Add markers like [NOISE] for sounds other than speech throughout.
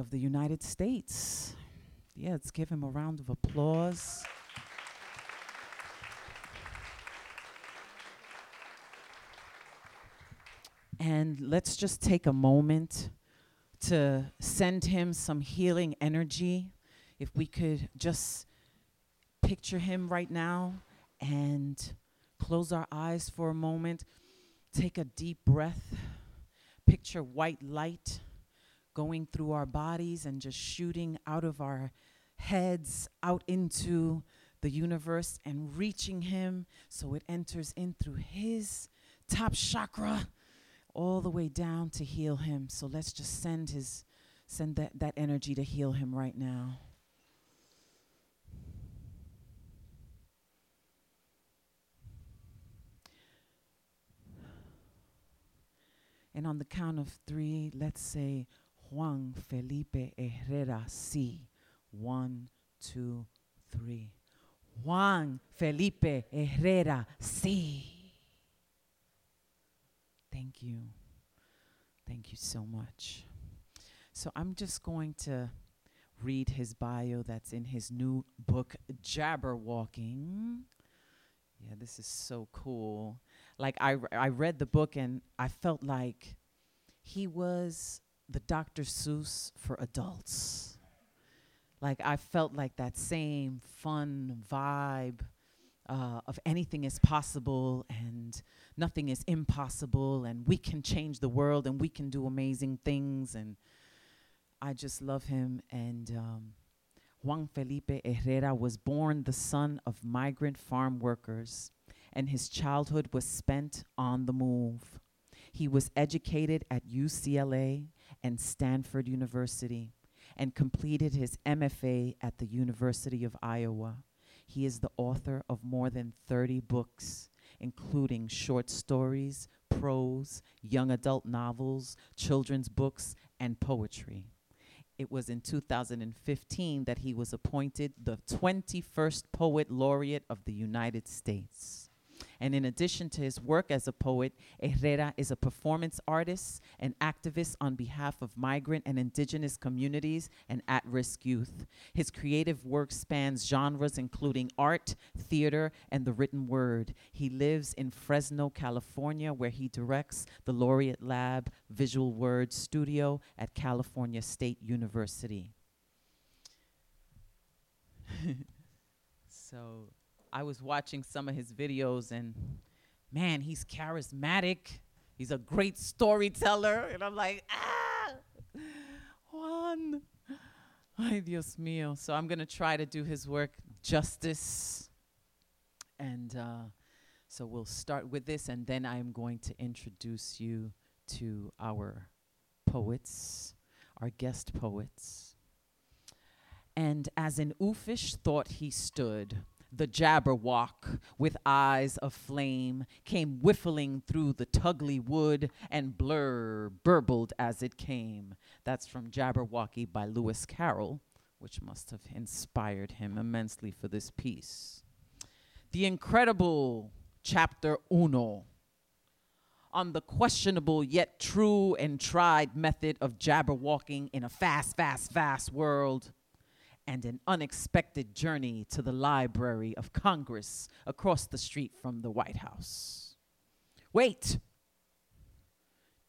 of the United States. Yeah, let's give him a round of applause. And let's just take a moment to send him some healing energy. If we could just picture him right now and close our eyes for a moment, take a deep breath, picture white light going through our bodies and just shooting out of our heads out into the universe and reaching him so it enters in through his top chakra all the way down to heal him. So let's just send his send that, that energy to heal him right now. And on the count of three, let's say Juan Felipe Herrera sí. One, two, three. Juan Felipe Herrera C. Thank you. Thank you so much. So I'm just going to read his bio that's in his new book, Jabberwalking. Yeah, this is so cool. Like I, r- I read the book and I felt like he was the Dr. Seuss for adults. Like I felt like that same fun vibe uh, of anything is possible and nothing is impossible and we can change the world and we can do amazing things and I just love him and um, Juan Felipe Herrera was born the son of migrant farm workers and his childhood was spent on the move. He was educated at UCLA and Stanford University and completed his MFA at the University of Iowa. He is the author of more than 30 books, including short stories, prose, young adult novels, children's books, and poetry. It was in 2015 that he was appointed the 21st Poet Laureate of the United States. And in addition to his work as a poet, Herrera is a performance artist and activist on behalf of migrant and indigenous communities and at risk youth. His creative work spans genres including art, theater, and the written word. He lives in Fresno, California, where he directs the Laureate Lab Visual Word Studio at California State University. [LAUGHS] so I was watching some of his videos and man, he's charismatic. He's a great storyteller. And I'm like, ah, Juan. Ay, Dios mío. So I'm going to try to do his work justice. And uh, so we'll start with this, and then I'm going to introduce you to our poets, our guest poets. And as an uffish thought he stood, the Jabberwock, with eyes of flame, came whiffling through the tulgey wood and blur burbled as it came. That's from Jabberwocky by Lewis Carroll, which must have inspired him immensely for this piece. The incredible chapter uno on the questionable yet true and tried method of jabberwalking in a fast, fast, fast world and an unexpected journey to the Library of Congress across the street from the White House. Wait!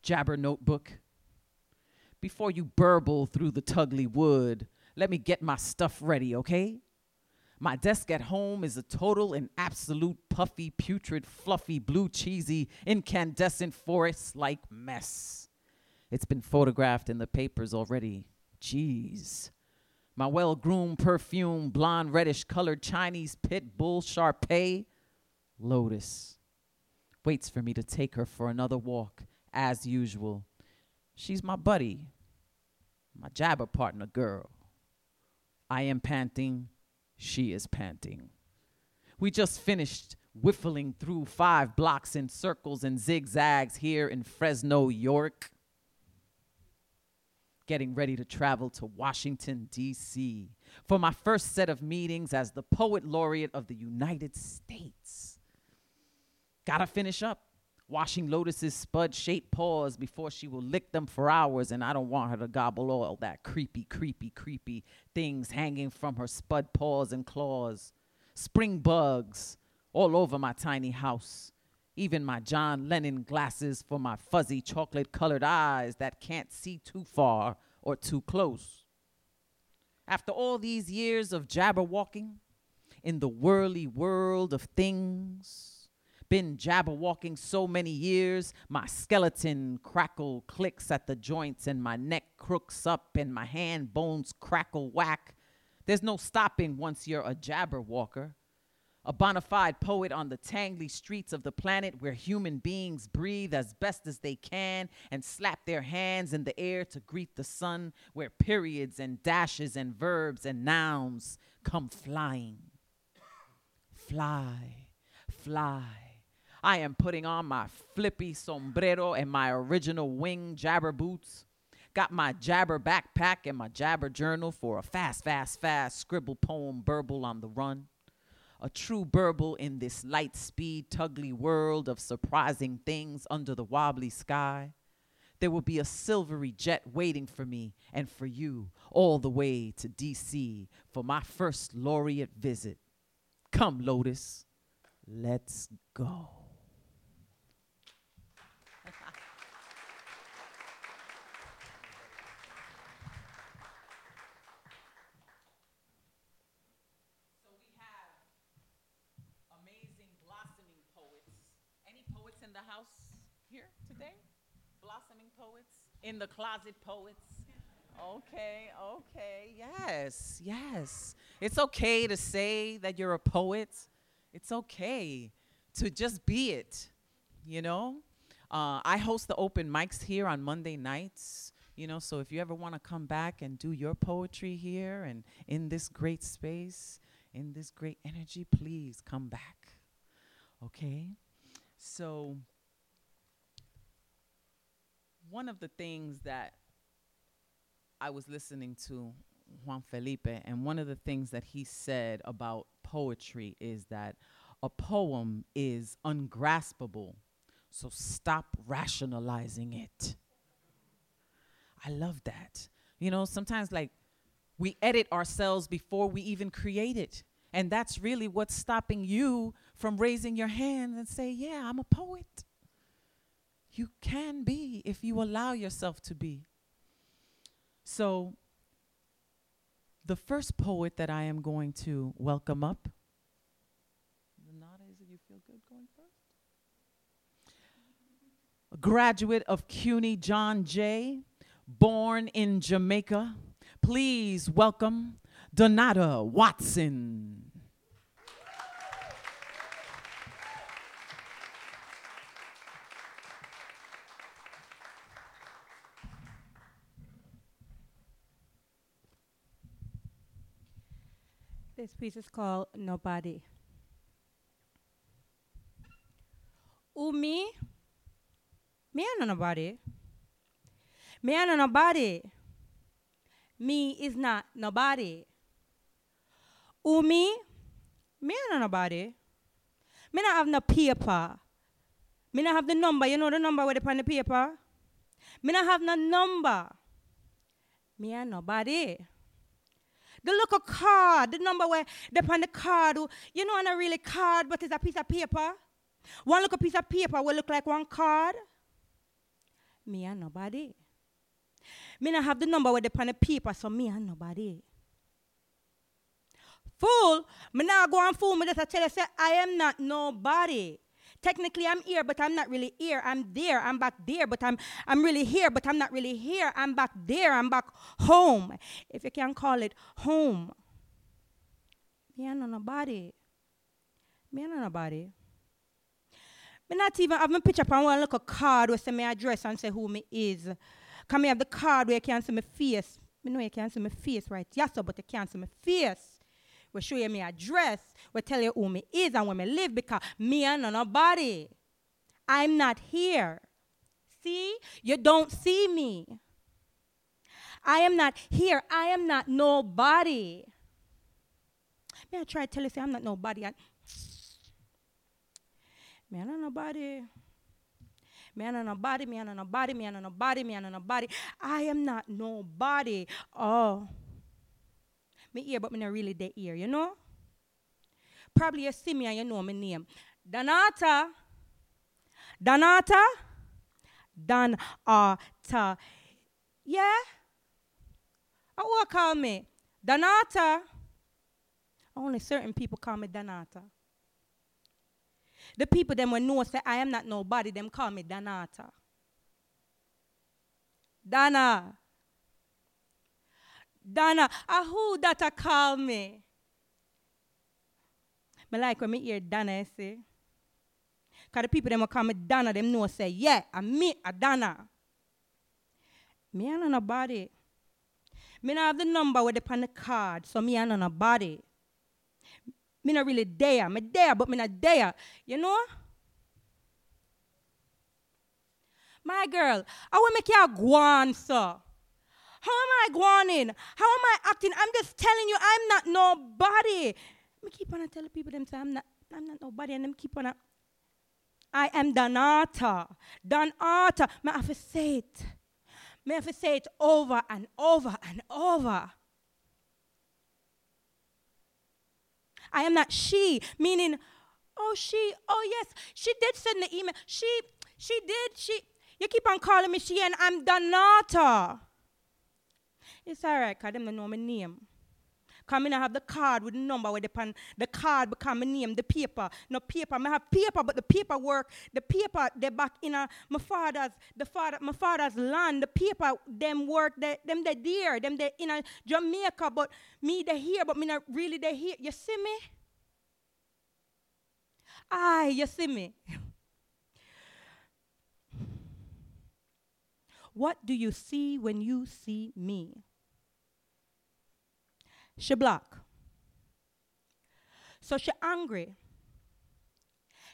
Jabber notebook. Before you burble through the tulgey wood, let me get my stuff ready, okay? My desk at home is a total and absolute puffy, putrid, fluffy, blue, cheesy, incandescent forest like mess. It's been photographed in the papers already. Jeez. My well groomed, perfumed, blonde, reddish colored Chinese pit bull Sharpei, Lotus, waits for me to take her for another walk, as usual. She's my buddy, my jabber partner girl. I am panting, she is panting. We just finished whiffling through five blocks in circles and zigzags here in Fresno, York getting ready to travel to Washington, D.C. for my first set of meetings as the Poet Laureate of the United States. Gotta finish up washing Lotus's spud shaped paws before she will lick them for hours, and I don't want her to gobble all that creepy, creepy, creepy things hanging from her spud paws and claws. Spring bugs all over my tiny house. Even my John Lennon glasses for my fuzzy chocolate colored eyes that can't see too far or too close. After all these years of jabberwalking in the whirly world of things, been jabberwalking so many years, my skeleton crackle clicks at the joints and my neck crooks up and my hand bones crackle whack. There's no stopping once you're a jabberwalker. A bona fide poet on the tangly streets of the planet where human beings breathe as best as they can and slap their hands in the air to greet the sun, where periods and dashes and verbs and nouns come flying. Fly, fly I am putting on my flippy sombrero and my original wing jabber boots. Got my jabber backpack and my jabber journal for a fast, fast, fast scribble poem burble on the run. A true burble in this light speed, tulgey world of surprising things under the wobbly sky. There will be a silvery jet waiting for me and for you all the way to DC for my first laureate visit. Come, Lotus, let's go. In the closet poets. Okay, okay, yes, yes. It's okay to say that you're a poet. It's okay to just be it, you know? Uh, I host the open mics here on Monday nights, you know, so if you ever want to come back and do your poetry here and in this great space, in this great energy, please come back. Okay? So, one of the things that I was listening to Juan Felipe, and one of the things that he said about poetry is that a poem is ungraspable, so stop rationalizing it. I love that. You know, sometimes like we edit ourselves before we even create it. And that's really what's stopping you from raising your hand and say, Yeah, I'm a poet. You can be if you allow yourself to be. So, the first poet that I am going to welcome up. Renata, is it you feel good going first? A graduate of CUNY John Jay, born in Jamaica. Please welcome Donata Watson. This piece is called Nobody. Who me? Me I know nobody. Me I know nobody. Me is not nobody. Who me? Me I know nobody. Me not have no paper. Me not have the number. You know the number where they on the paper? Me not have no number. Me and nobody. The look of card, the number where they on the card, you know, not really card, but it's a piece of paper. One look a piece of paper will look like one card. Me and nobody. Me not have the number where they on the paper, so me and nobody. Fool, me not go and fool me just tell you say I am not nobody. Technically, I'm here, but I'm not really here. I'm there. I'm back there, but I'm, I'm really here, but I'm not really here. I'm back there. I'm back home. If you can call it home. Me and nobody. Me and nobody. Me not even have my picture up on look a card where say my address and say who me is. Come me have the card where you can see my face. Me know you can see my face right. Yes, sir, but you can't see my face will show you my address, will tell you who me is and where me live because me and nobody. I'm not here. See? You don't see me. I am not here. I am not nobody. May I try to tell you, say I'm not nobody. I, me not nobody. Me and nobody, me and nobody, me and nobody, me and nobody. I am not nobody. Oh. Me ear, but me not really the ear, you know? Probably you see me and you know my name. Donata. Donata. Donata. Yeah? I will call me? Donata. Only certain people call me Donata. The people them when know say I am not nobody, them call me Donata. Dana. Dana. Ah, who that a call me? Me like when me hear Dana, you see. Because the people them will call me Dana, them know say, yeah, I me, a Dana. Me and nobody. Me not have the number with the on the card, so me and nobody. Me not really there. Me there, but me not there. You know? My girl, I will make you go on, sir. How am I going in? How am I acting? I'm just telling you, I'm not nobody. Me keep on telling people them I'm not, I'm not nobody, and them keep on. I am Donata. Donata. Me have to say it. Me have to say it over and over and over. I am not she, meaning, oh, she, oh, yes, she did send the email. She, she did, she, you keep on calling me she, and I'm Donata. It's all right, because them don't know my name. Come in, I have the card with the number with the pen. The card become my name, the paper. No paper. I have paper, but the paperwork, the paper, they back in a, my father's, the father, my father's land. The paper, them work, they, them they there, them they in a Jamaica, but me they here, but me not really they here. You see me? Aye, you see me? what do you see when you see me? She black. So she angry.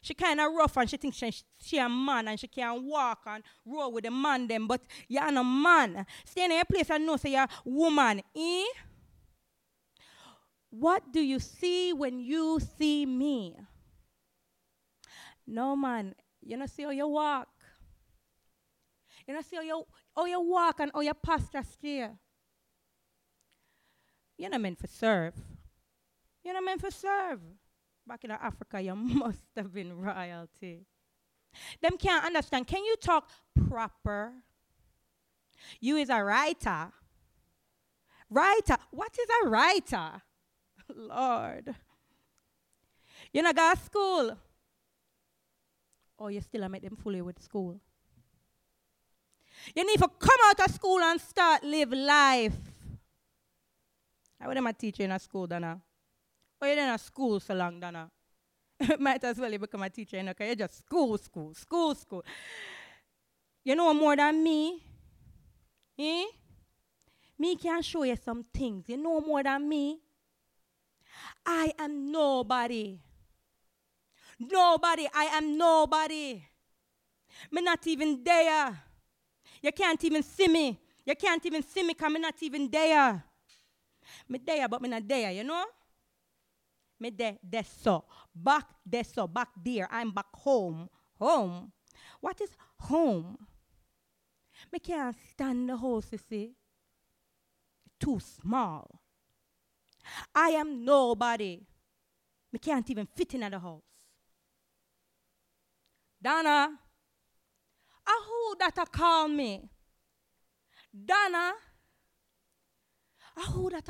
She kind of rough and she thinks she, she a man and she can walk and roll with the man them, but you're not a man. Stay in a place and know say you're a woman. Eh? What do you see when you see me? No man, you know see how you walk. You know see how you, how you walk and how you posture steer. You're not meant for serve. You're not meant for serve. Back in Africa, you [LAUGHS] must have been royalty. Them can't understand. Can you talk proper? You is a writer. Writer. What is a writer? [LAUGHS] Lord. You not got school. Or you still make them fully with school. You need to come out of school and start live life. I would have teacher in a school, Dana. Or you're in a school so long, Dana. [LAUGHS] Might as well you become a teacher, you know, because you're just school, school, school, school. You know more than me? Eh? Me can show you some things. You know more than me? I am nobody. Nobody. I am nobody. Me not even there. You can't even see me. You can't even see me because I'm not even there. Me there, but me not there, you know? Me there, there so. Back there so, back there. I'm back home. Home. What is home? Me can't stand the house, you see. Too small. I am nobody. Me can't even fit in the house. Donna, a who that a call me? Donna, who that?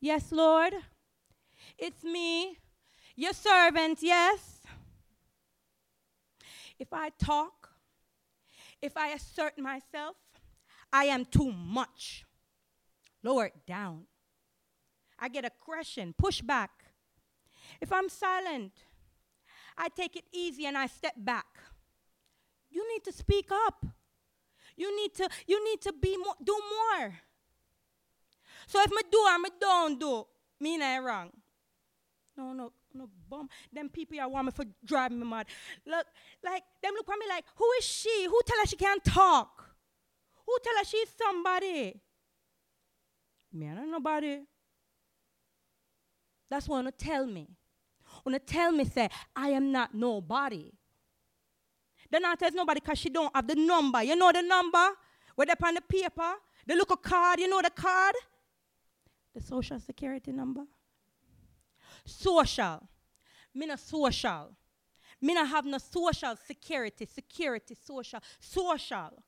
Yes, Lord. It's me, your servant, yes. If I talk, if I assert myself, I am too much. Lower it down. I get aggression, push back. If I'm silent, I take it easy and I step back. You need to speak up. You need to you need to be more do more. So if me do and me don't do, me not wrong. No, no, no bum. Them people are want me for driving me mad. Look, like, them look at me like, who is she? Who tell her she can't talk? Who tell her she's somebody? Me I nobody. That's what to tell me. Wanna tell me say, I am not nobody. Donata is nobody because she don't have the number. You know the number? Where they on the paper? The little card, you know the card? The social security number. Social. Me no social. Me no have no social security, security, social, social.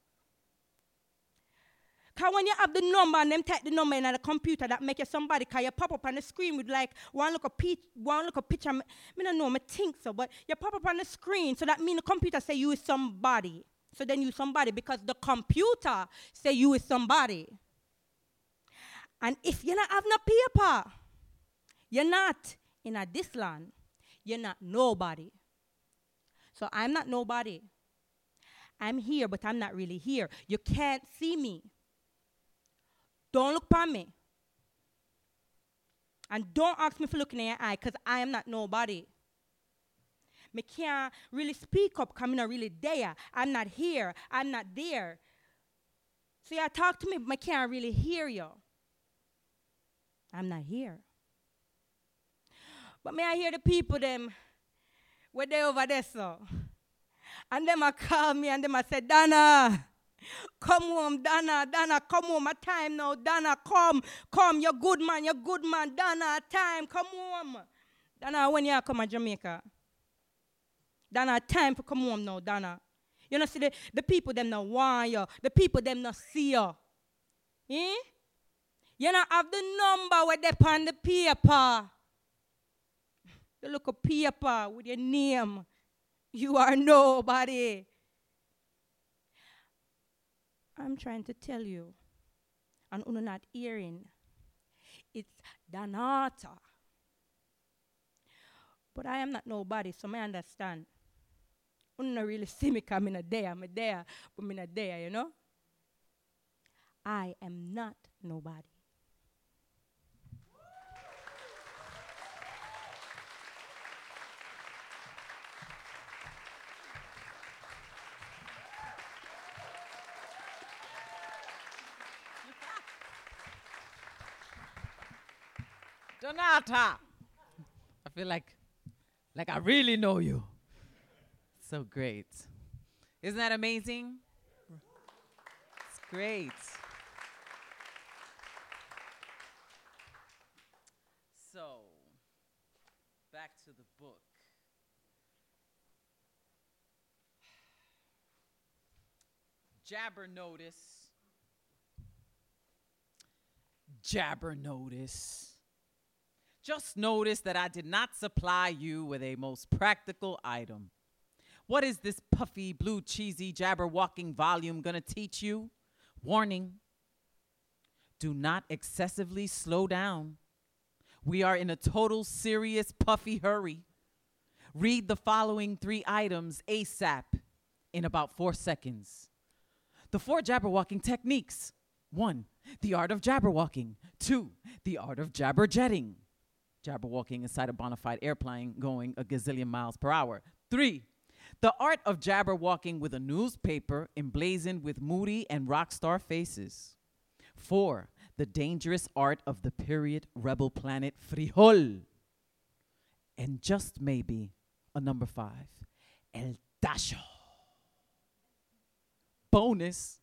Cause when you have the number and them type the number in the computer that make you somebody, cause you pop up on the screen with like one look a pe- one look a picture. Me, me don't know, me think so, but you pop up on the screen, so that mean the computer say you is somebody. So then you somebody because the computer say you is somebody. And if you're not have no paper, you're not in a this land. You're not nobody. So I'm not nobody. I'm here, but I'm not really here. You can't see me. Don't look at me. And don't ask me for looking in your eye, because I am not nobody. Me can't really speak up because I'm not really there. I'm not here. I'm not there. So you talk to me, but I can't really hear you. I'm not here. But may I hear the people them where they over there so. And them a call me and them a say, Donna, come home, Donna, Donna, come home, a time now, Donna, come, come, you're good man, you're good man, Donna, time, come home. Donna, when you come to Jamaica? Donna, time for come home now, Donna. You know, see the, the people them not want you, the people them not see you. Eh? You not have the number where they on the paper. The look of paper with your name. You are nobody. I'm trying to tell you, and you're not hearing. It's Danata. But I am not nobody, so I understand. You not really see me coming a day. I'm a there, but I'm not you know? I am not nobody. Donata. I feel like like I really know you. So great. Isn't that amazing? It's great. So, back to the book. Jabber notice. Jabber notice. Just notice that I did not supply you with a most practical item. What is this puffy, blue, cheesy, jabber walking volume gonna teach you? Warning do not excessively slow down. We are in a total serious puffy hurry. Read the following three items ASAP in about four seconds. The four jabberwalking techniques. One, the art of jabberwalking. Two, the art of jabberjetting. Jabberwalking inside a bona fide airplane going a gazillion miles per hour. Three, the art of jabberwalking with a newspaper emblazoned with moody and rock star faces. Four, the dangerous art of the period rebel planet Frijol. And just maybe a number five, El Dacho. Bonus.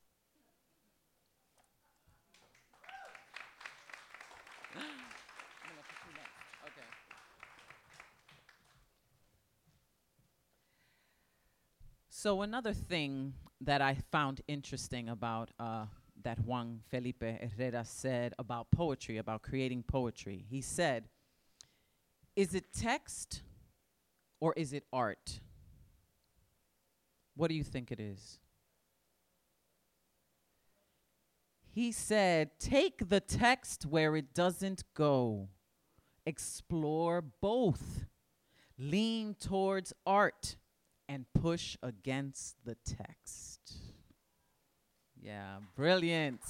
So another thing that I found interesting about uh, that Juan Felipe Herrera said about poetry, about creating poetry, he said, "Is it text or is it art? What do you think it is?" He said, "Take the text where it doesn't go. Explore both. Lean towards art." And push against the text. Yeah, brilliant.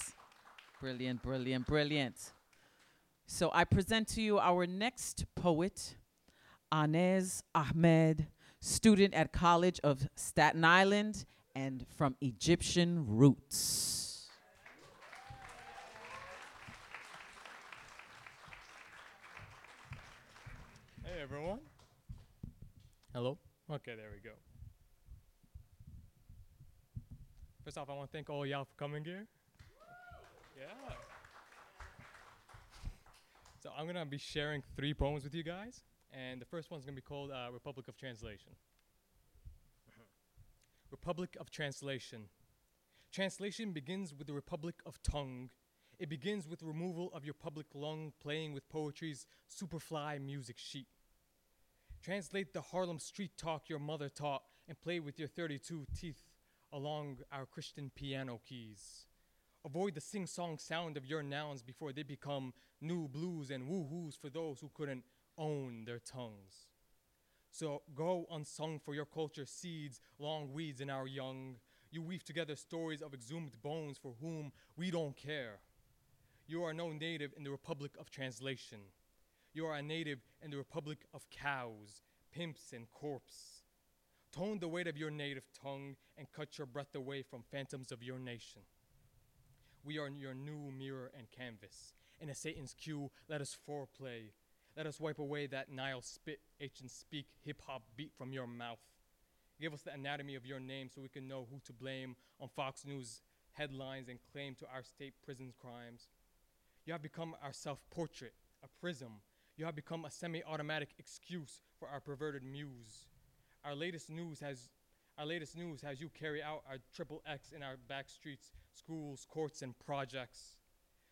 Brilliant, brilliant, brilliant. So I present to you our next poet, Anez Ahmed, student at College of Staten Island and from Egyptian roots. Hey everyone. Hello. Okay, there we go. First off, I want to thank all y'all for coming here. Yeah. So I'm gonna be sharing three poems with you guys, and the first one's gonna be called uh, "Republic of Translation." Republic of Translation. Translation begins with the Republic of Tongue. It begins with removal of your public lung, playing with poetry's superfly music sheet. Translate the Harlem street talk your mother taught and play with your 32 teeth along our Christian piano keys. Avoid the sing song sound of your nouns before they become new blues and woo-hoos for those who couldn't own their tongues. So go unsung for your culture seeds, long weeds in our young. You weave together stories of exhumed bones for whom we don't care. You are no native in the Republic of Translation. You are a native in the Republic of cows, pimps, and corpse. Tone the weight of your native tongue and cut your breath away from phantoms of your nation. We are your new mirror and canvas. In a Satan's cue, let us foreplay. Let us wipe away that Nile spit, and speak hip hop beat from your mouth. Give us the anatomy of your name so we can know who to blame on Fox News headlines and claim to our state prison's crimes. You have become our self portrait, a prism. You have become a semi automatic excuse for our perverted muse. Our latest news has our latest news has you carry out our triple X in our back streets, schools, courts, and projects.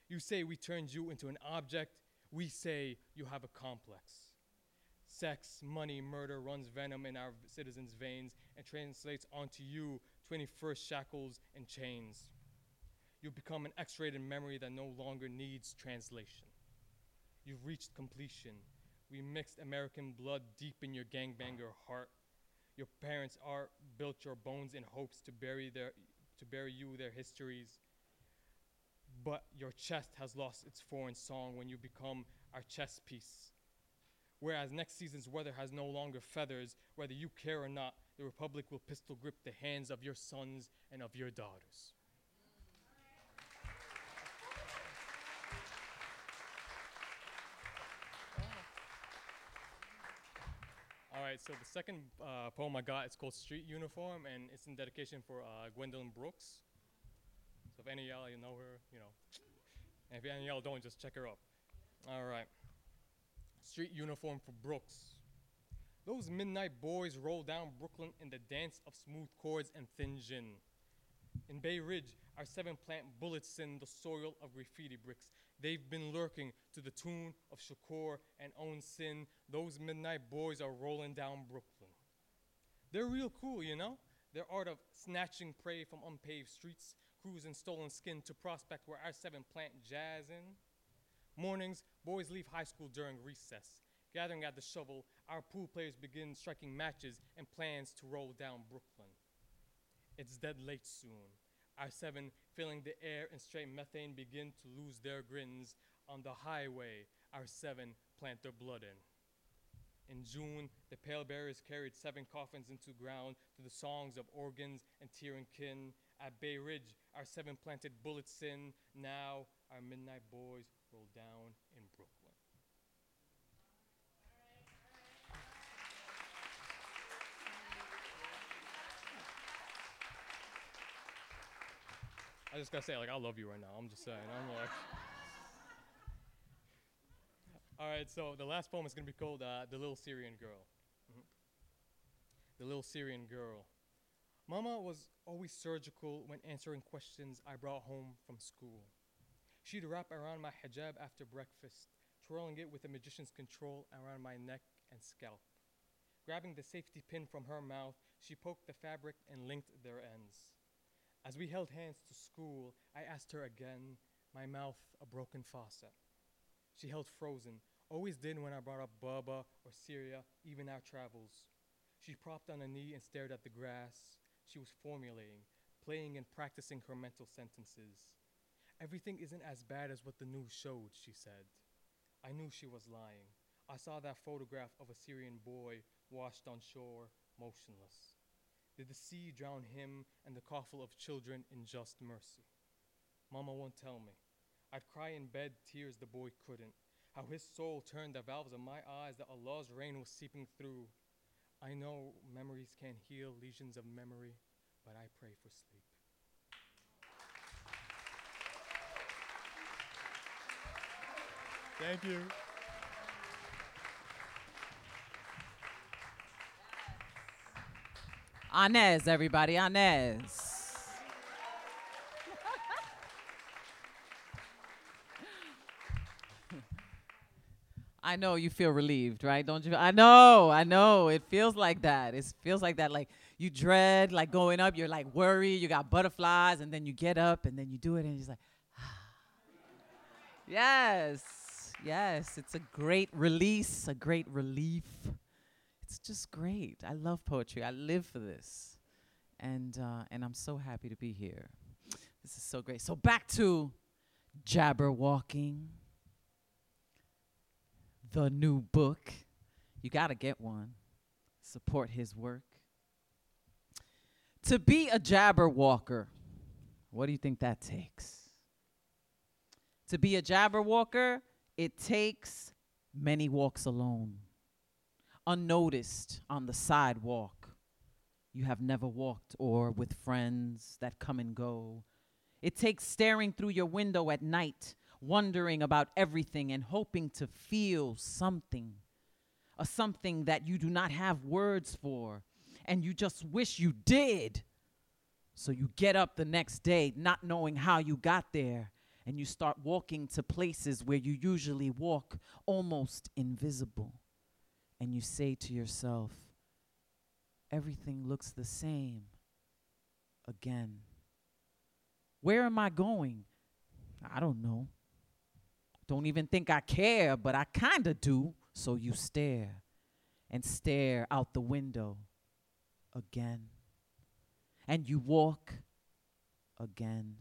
You say we turned you into an object. We say you have a complex. Sex, money, murder runs venom in our citizens' veins and translates onto you 21st shackles and chains. You become an X rated memory that no longer needs translation. You've reached completion. We mixed American blood deep in your gangbanger heart. Your parents are built your bones in hopes to bury their to bury you their histories. But your chest has lost its foreign song when you become our chess piece. Whereas next season's weather has no longer feathers, whether you care or not, the Republic will pistol grip the hands of your sons and of your daughters. All right, so the second uh, poem I got is called Street Uniform, and it's in dedication for uh, Gwendolyn Brooks. So if any of y'all you know her, you know, and if any of y'all don't, just check her up. All right. Street Uniform for Brooks. Those midnight boys roll down Brooklyn in the dance of smooth chords and thin gin. In Bay Ridge, our seven plant bullets in the soil of graffiti bricks. They've been lurking to the tune of Shakur and Own Sin. Those midnight boys are rolling down Brooklyn. They're real cool, you know? Their art of snatching prey from unpaved streets, cruising stolen skin to prospect where our seven plant jazz in. Mornings, boys leave high school during recess. Gathering at the shovel, our pool players begin striking matches and plans to roll down Brooklyn. It's dead late soon. Our seven, filling the air and straight methane, begin to lose their grins. On the highway, our seven plant their blood in. In June, the pale bearers carried seven coffins into ground to the songs of organs and tearing kin. At Bay Ridge, our seven planted bullets in. Now, our midnight boys roll down in Brooklyn. I just gotta say, like, I love you right now. I'm just saying. I'm like. [LAUGHS] All right, so the last poem is gonna be called uh, "The Little Syrian Girl." Mhm. The Little Syrian Girl. Mama was always surgical when answering questions I brought home from school. She'd wrap around my hijab after breakfast, twirling it with a magician's control around my neck and scalp. Grabbing the safety pin from her mouth, she poked the fabric and linked their ends. As we held hands to school, I asked her again, my mouth a broken faucet. She held frozen, always did when I brought up Baba or Syria, even our travels. She propped on a knee and stared at the grass. She was formulating, playing and practicing her mental sentences. Everything isn't as bad as what the news showed, she said. I knew she was lying. I saw that photograph of a Syrian boy washed on shore, motionless. Did the sea drown him and the coffle of children in just mercy? Mama won't tell me. I'd cry in bed tears the boy couldn't. How his soul turned the valves of my eyes that Allah's rain was seeping through. I know memories can heal lesions of memory, but I pray for sleep. Thank you. Inez, everybody, Inez. I know you feel relieved, right? Don't you? I know, I know. It feels like that. It feels like that. Like you dread, like going up. You're like worried. You got butterflies, and then you get up, and then you do it, and you're like, [SIGHS] yes, yes. It's a great release, a great relief. It's just great. I love poetry. I live for this, and uh, and I'm so happy to be here. This is so great. So back to Jabberwalking the new book. You got to get one. Support his work. To be a jabberwalker, what do you think that takes? To be a jabberwalker, it takes many walks alone, unnoticed on the sidewalk. You have never walked, or with friends that come and go. It takes staring through your window at night wondering about everything and hoping to feel something, a something that you do not have words for, and you just wish you did. So you get up the next day not knowing how you got there, and you start walking to places where you usually walk almost invisible. And you say to yourself, everything looks the same again. Where am I going? I don't know. Don't even think I care, but I kind of do. So you stare and stare out the window again. And you walk again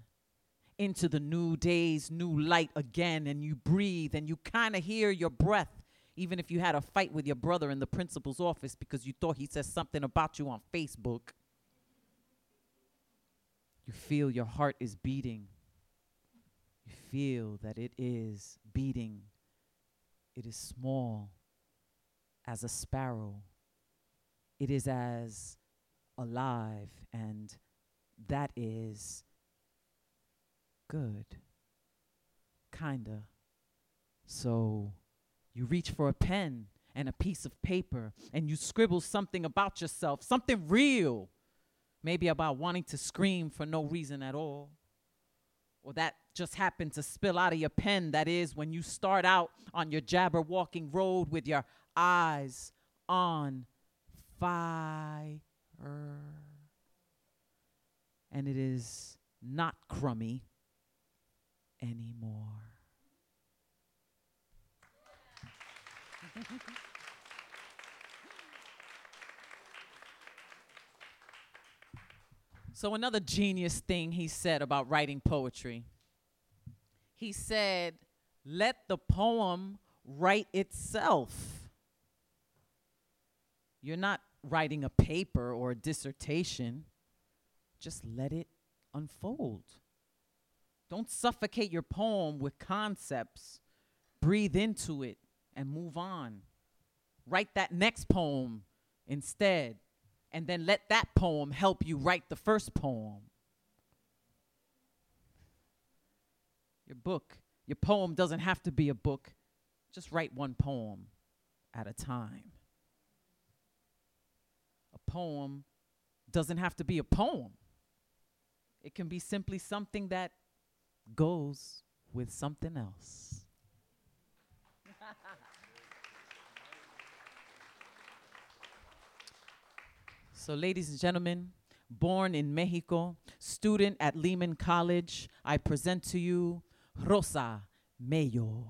into the new day's new light again. And you breathe and you kind of hear your breath, even if you had a fight with your brother in the principal's office because you thought he said something about you on Facebook. You feel your heart is beating you feel that it is beating. It is small as a sparrow. It is as alive, and that is good. Kinda. So you reach for a pen and a piece of paper and you scribble something about yourself, something real. Maybe about wanting to scream for no reason at all or that just happened to spill out of your pen. That is when you start out on your jabberwalking road with your eyes on fire. And it is not crummy anymore. [LAUGHS] So, another genius thing he said about writing poetry he said, Let the poem write itself. You're not writing a paper or a dissertation, just let it unfold. Don't suffocate your poem with concepts. Breathe into it and move on. Write that next poem instead and then let that poem help you write the first poem. Your book, your poem doesn't have to be a book. Just write one poem at a time. A poem doesn't have to be a poem. It can be simply something that goes with something else. So, ladies and gentlemen, born in Mexico, student at Lehman College, I present to you Rosa Mayo.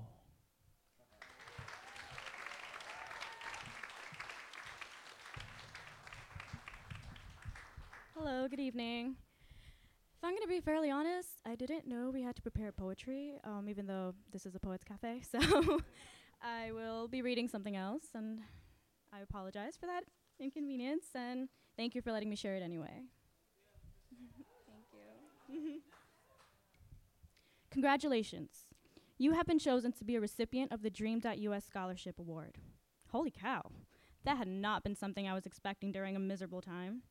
Hello, good evening. If I'm going to be fairly honest, I didn't know we had to prepare poetry, um, even though this is a poet's cafe. [LAUGHS] So [LAUGHS] I will be reading something else, and I apologize for that inconvenience, and thank you for letting me share it anyway. [LAUGHS] thank you. Congratulations. You have been chosen to be a recipient of the Dream.us Scholarship Award. Holy cow. That had not been something I was expecting during a miserable time.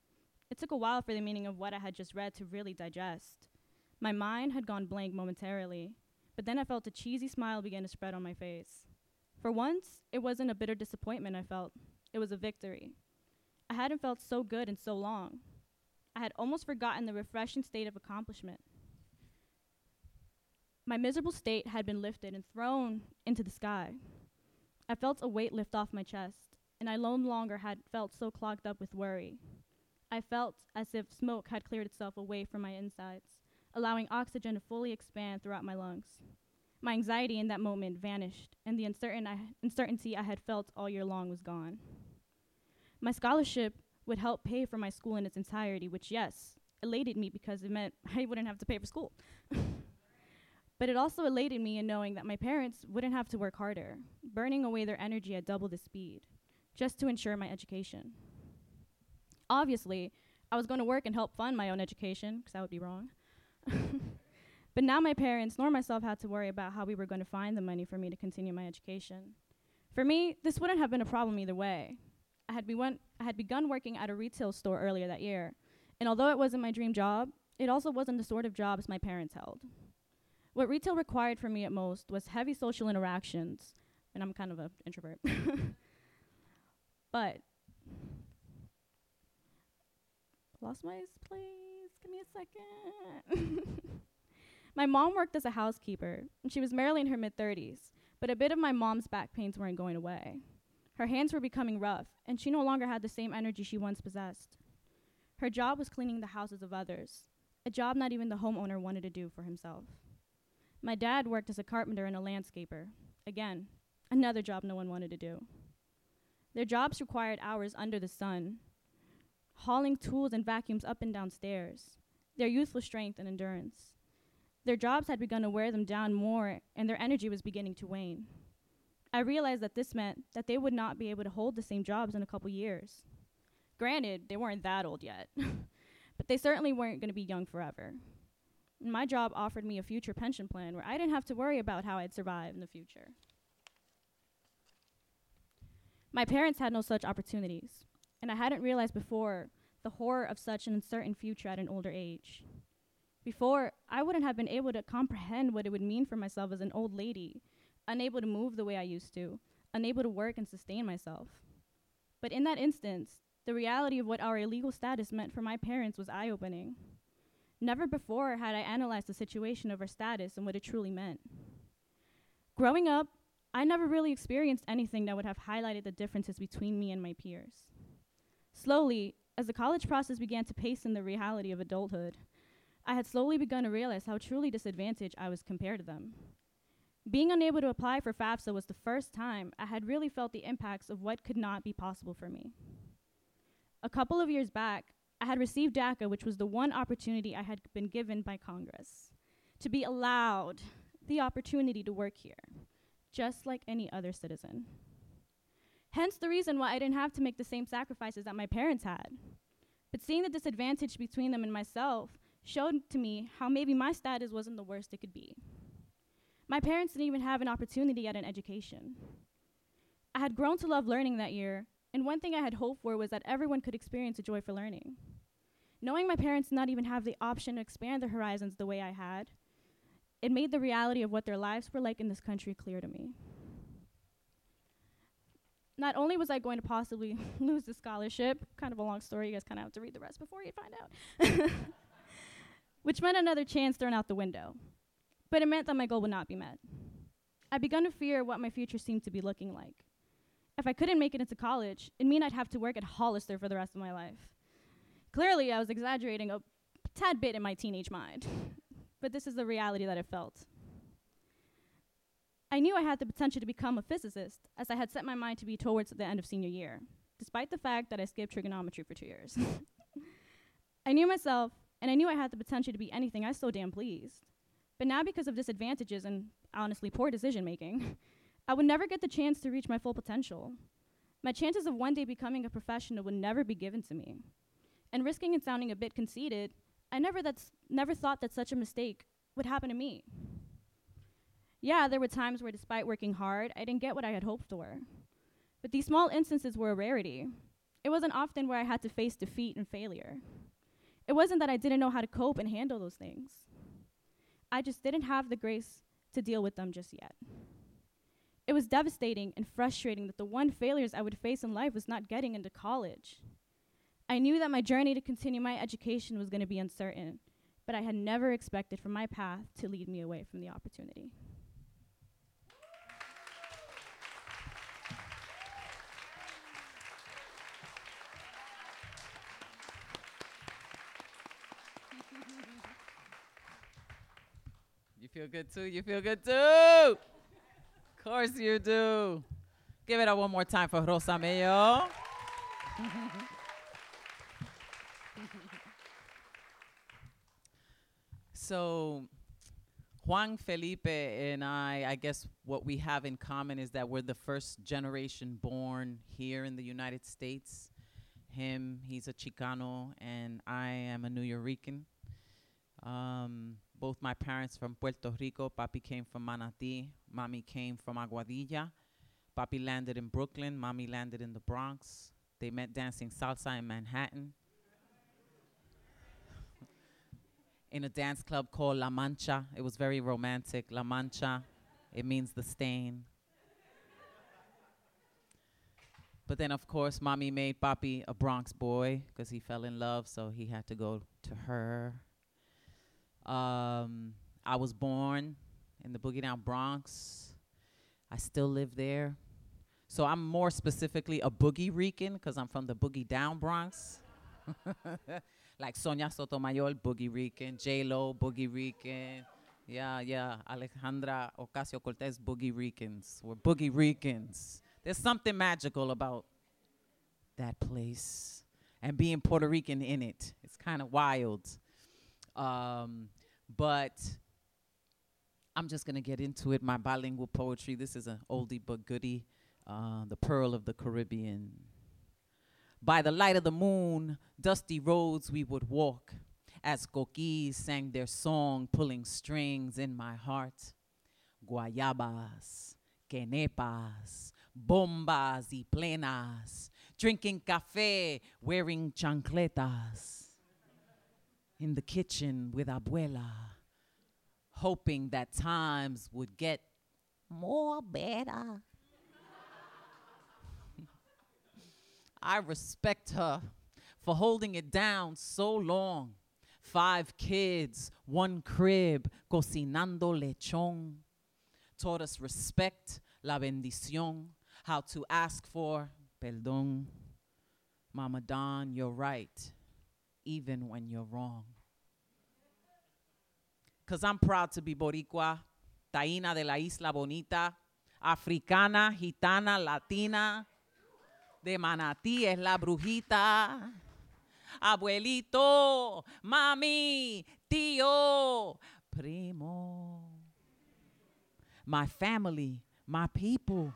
It took a while for the meaning of what I had just read to really digest. My mind had gone blank momentarily. but then I felt a cheesy smile begin to spread on my face. For once, it wasn't a bitter disappointment I felt, it was a victory. I hadn't felt so good in so long. I had almost forgotten the refreshing state of accomplishment. My miserable state had been lifted and thrown into the sky. I felt a weight lift off my chest, and I no longer had felt so clogged up with worry. I felt as if smoke had cleared itself away from my insides, allowing oxygen to fully expand throughout my lungs. My anxiety in that moment vanished, and the uncertain I, uncertainty I had felt all year long was gone. My scholarship would help pay for my school in its entirety, which, yes, elated me because it meant [LAUGHS] I wouldn't have to pay for school. [LAUGHS] but it also elated me in knowing that my parents wouldn't have to work harder, burning away their energy at double the speed, just to ensure my education. Obviously, I was going to work and help fund my own education, because that would be wrong. [LAUGHS] but now my parents nor myself had to worry about how we were going to find the money for me to continue my education. For me, this wouldn't have been a problem either way. I had, I had begun working at a retail store earlier that year, and although it wasn't my dream job, it also wasn't the sort of jobs my parents held. What retail required for me at most was heavy social interactions, and I'm kind of an introvert. [LAUGHS] but Lost my place. Give me a second. [LAUGHS] my mom worked as a housekeeper, and she was merely in her mid 30s, but a bit of my mom's back pains weren't going away. Her hands were becoming rough, and she no longer had the same energy she once possessed. Her job was cleaning the houses of others, a job not even the homeowner wanted to do for himself. My dad worked as a carpenter and a landscaper. Again, another job no one wanted to do. Their jobs required hours under the sun, hauling tools and vacuums up and down stairs, their youthful strength and endurance. Their jobs had begun to wear them down more, and their energy was beginning to wane. I realized that this meant that they would not be able to hold the same jobs in a couple years. Granted, they weren't that old yet, [LAUGHS] but they certainly weren't going to be young forever. my job offered me a future pension plan where I didn't have to worry about how I'd survive in the future. My parents had no such opportunities and I hadn't realized before the horror of such an uncertain future at an older age. Before, I wouldn't have been able to comprehend what it would mean for myself as an old lady, unable to move the way I used to, unable to work and sustain myself. But in that instance, the reality of what our illegal status meant for my parents was eye opening. Never before had I analyzed the situation of our status and what it truly meant. Growing up, I never really experienced anything that would have highlighted the differences between me and my peers. Slowly, as the college process began to pace in the reality of adulthood, I had slowly begun to realize how truly disadvantaged I was compared to them. Being unable to apply for FAFSA was the first time I had really felt the impacts of what could not be possible for me. A couple of years back, I had received DACA, which was the one opportunity I had been given by Congress to be allowed the opportunity to work here, just like any other citizen. Hence the reason why I didn't have to make the same sacrifices that my parents had. But seeing the disadvantage between them and myself showed to me how maybe my status wasn't the worst it could be. My parents didn't even have an opportunity at an education. I had grown to love learning that year, and one thing I had hoped for was that everyone could experience a joy for learning. Knowing my parents did not even have the option to expand their horizons the way I had, it made the reality of what their lives were like in this country clear to me not only was I going to possibly [LAUGHS] lose the scholarship, kind of a long story, you guys kind of have to read the rest before you find out, [LAUGHS] which meant another chance thrown out the window. But it meant that my goal would not be met. I begun to fear what my future seemed to be looking like. If I couldn't make it into college, it mean I'd have to work at Hollister for the rest of my life. Clearly, I was exaggerating a tad bit in my teenage mind, [LAUGHS] but this is the reality that I felt. I knew I had the potential to become a physicist, as I had set my mind to be towards the end of senior year, despite the fact that I skipped trigonometry for two years. [LAUGHS] I knew myself, and I knew I had the potential to be anything I so damn pleased. But now, because of disadvantages and honestly poor decision making, [LAUGHS] I would never get the chance to reach my full potential. My chances of one day becoming a professional would never be given to me. And risking and sounding a bit conceited, I never, that's, never thought that such a mistake would happen to me. Yeah, there were times where, despite working hard, I didn't get what I had hoped for. But these small instances were a rarity. It wasn't often where I had to face defeat and failure. It wasn't that I didn't know how to cope and handle those things. I just didn't have the grace to deal with them just yet. It was devastating and frustrating that the one failures I would face in life was not getting into college. I knew that my journey to continue my education was going to be uncertain, but I had never expected for my path to lead me away from the opportunity. Feel good too? You feel good too? Of course you do. Give it up one more time for Rosa Mayo. [LAUGHS] so, Juan Felipe and I, I guess what we have in common is that we're the first generation born here in the United States. Him, he's a Chicano, and I am a Nuyorican. Um, both my parents from Puerto Rico. Papi came from Manatí. Mommy came from Aguadilla. Papi landed in Brooklyn. Mommy landed in the Bronx. They met dancing salsa in Manhattan. [LAUGHS] in a dance club called La Mancha. It was very romantic. La Mancha, it means the stain. But then, of course, mommy made Papi a Bronx boy because he fell in love, so he had to go to her. Um, I was born in the Boogie Down Bronx. I still live there. So I'm more specifically a Boogie Rican because I'm from the Boogie Down Bronx. [LAUGHS] like Sonia Sotomayor, Boogie Rican, J Lo, Boogie Rican. Yeah, yeah. Alexandria Ocasio Cortez, Boogie Ricans. We're Boogie Ricans. There's something magical about that place and being Puerto Rican in it. It's kind of wild. Um, but I'm just going to get into it. My bilingual poetry. This is an oldie but goodie. Uh, the Pearl of the Caribbean. By the light of the moon, dusty roads we would walk as coquis sang their song, pulling strings in my heart. Guayabas, quenepas, bombas y plenas, drinking café, wearing chancletas. In the kitchen with abuela, hoping that times would get more better. I respect her for holding it down so long. Five kids, one crib, cocinando lechon. Taught us respect, la bendición, how to ask for perdón. Mama Don, you're right, even when you're wrong. Because I'm proud to be Boricua, Taína de la Isla Bonita, Africana, Gitana, Latina, de Manatí es la brujita. Abuelito, mami, tío, primo. My family, my people.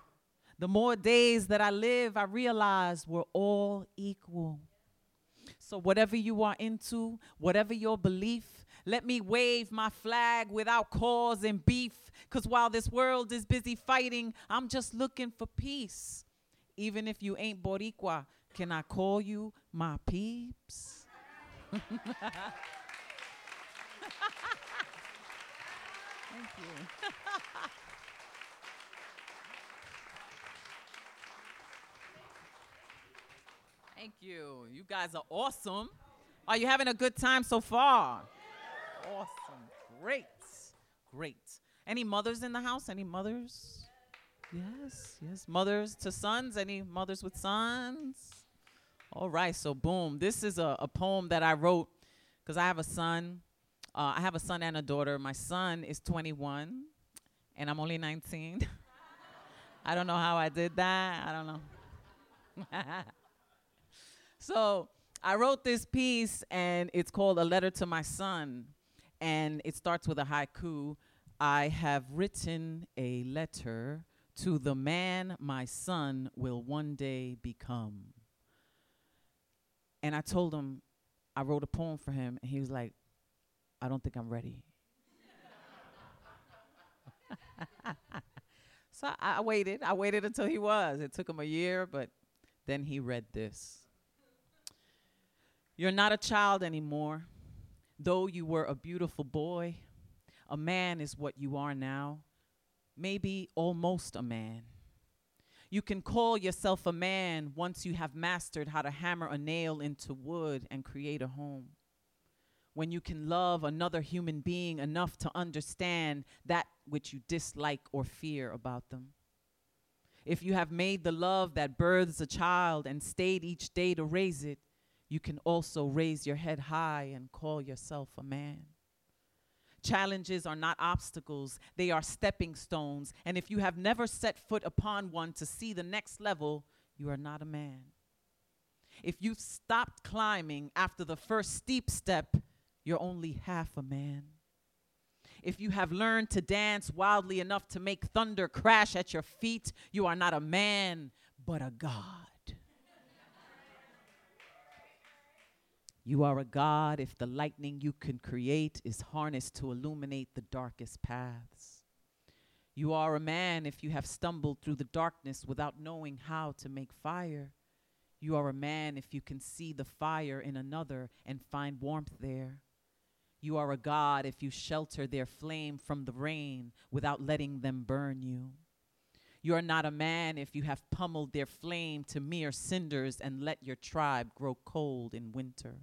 The more days that I live, I realize we're all equal. Whatever you are into, whatever your belief, let me wave my flag without cause and beef. Because while this world is busy fighting, I'm just looking for peace. Even if you ain't Boricua, can I call you my peeps? [LAUGHS] Thank you. [LAUGHS] Thank you. You guys are awesome. Are you having a good time so far? Awesome. Great. Great. Any mothers in the house? Any mothers? Yes, yes. Mothers to sons. Any mothers with sons? All right, so boom. This is a, a poem that I wrote because I have a son. Uh, I have a son and a daughter. My son is 21, and I'm only 19. [LAUGHS] I don't know how I did that. I don't know. [LAUGHS] so I wrote this piece, and it's called A Letter to My Son. And it starts with a haiku I have written a letter to the man my son will one day become. And I told him, I wrote a poem for him, and he was like, I don't think I'm ready. [LAUGHS] so I, I waited. I waited until he was. It took him a year, but then he read this. You're not a child anymore, though you were a beautiful boy. a man is what you are now, maybe almost a man. You can call yourself a man once you have mastered how to hammer a nail into wood and create a home. When you can love another human being enough to understand that which you dislike or fear about them. If you have made the love that births a child and stayed each day to raise it, you can also raise your head high and call yourself a man. Challenges are not obstacles, they are stepping stones. And if you have never set foot upon one to see the next level, you are not a man. If you've stopped climbing after the first steep step, you're only half a man. If you have learned to dance wildly enough to make thunder crash at your feet, you are not a man, but a God. You are a God if the lightning you can create is harnessed to illuminate the darkest paths. You are a man if you have stumbled through the darkness without knowing how to make fire. You are a man if you can see the fire in another and find warmth there. You are a God if you shelter their flame from the rain without letting them burn you. You are not a man if you have pummeled their flame to mere cinders and let your tribe grow cold in winter.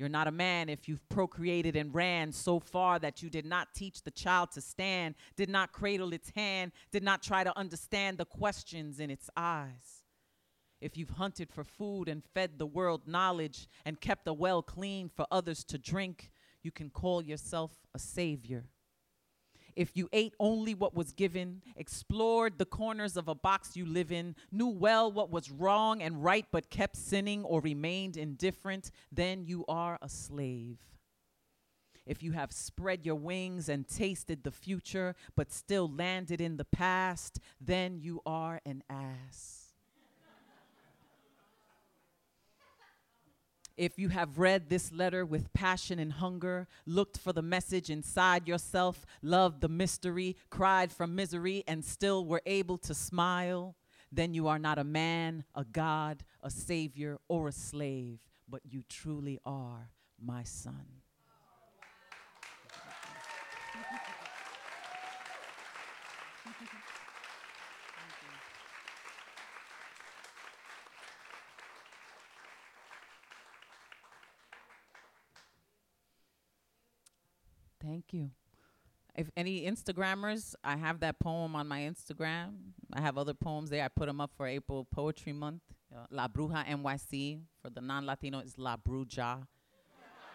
You're not a man if you've procreated and ran so far that you did not teach the child to stand, did not cradle its hand, did not try to understand the questions in its eyes. If you've hunted for food and fed the world knowledge and kept a well clean for others to drink, you can call yourself a savior if you ate only what was given, explored the corners of a box you live in, knew well what was wrong and right but kept sinning or remained indifferent, then you are a slave. If you have spread your wings and tasted the future but still landed in the past, then you are an ass. If you have read this letter with passion and hunger, looked for the message inside yourself, loved the mystery, cried from misery, and still were able to smile, then you are not a man, a God, a savior, or a slave, but you truly are my son. You. If any Instagrammers, I have that poem on my Instagram. I have other poems there. I put them up for April Poetry Month. Uh, La Bruja NYC. For the non Latino, it's La Bruja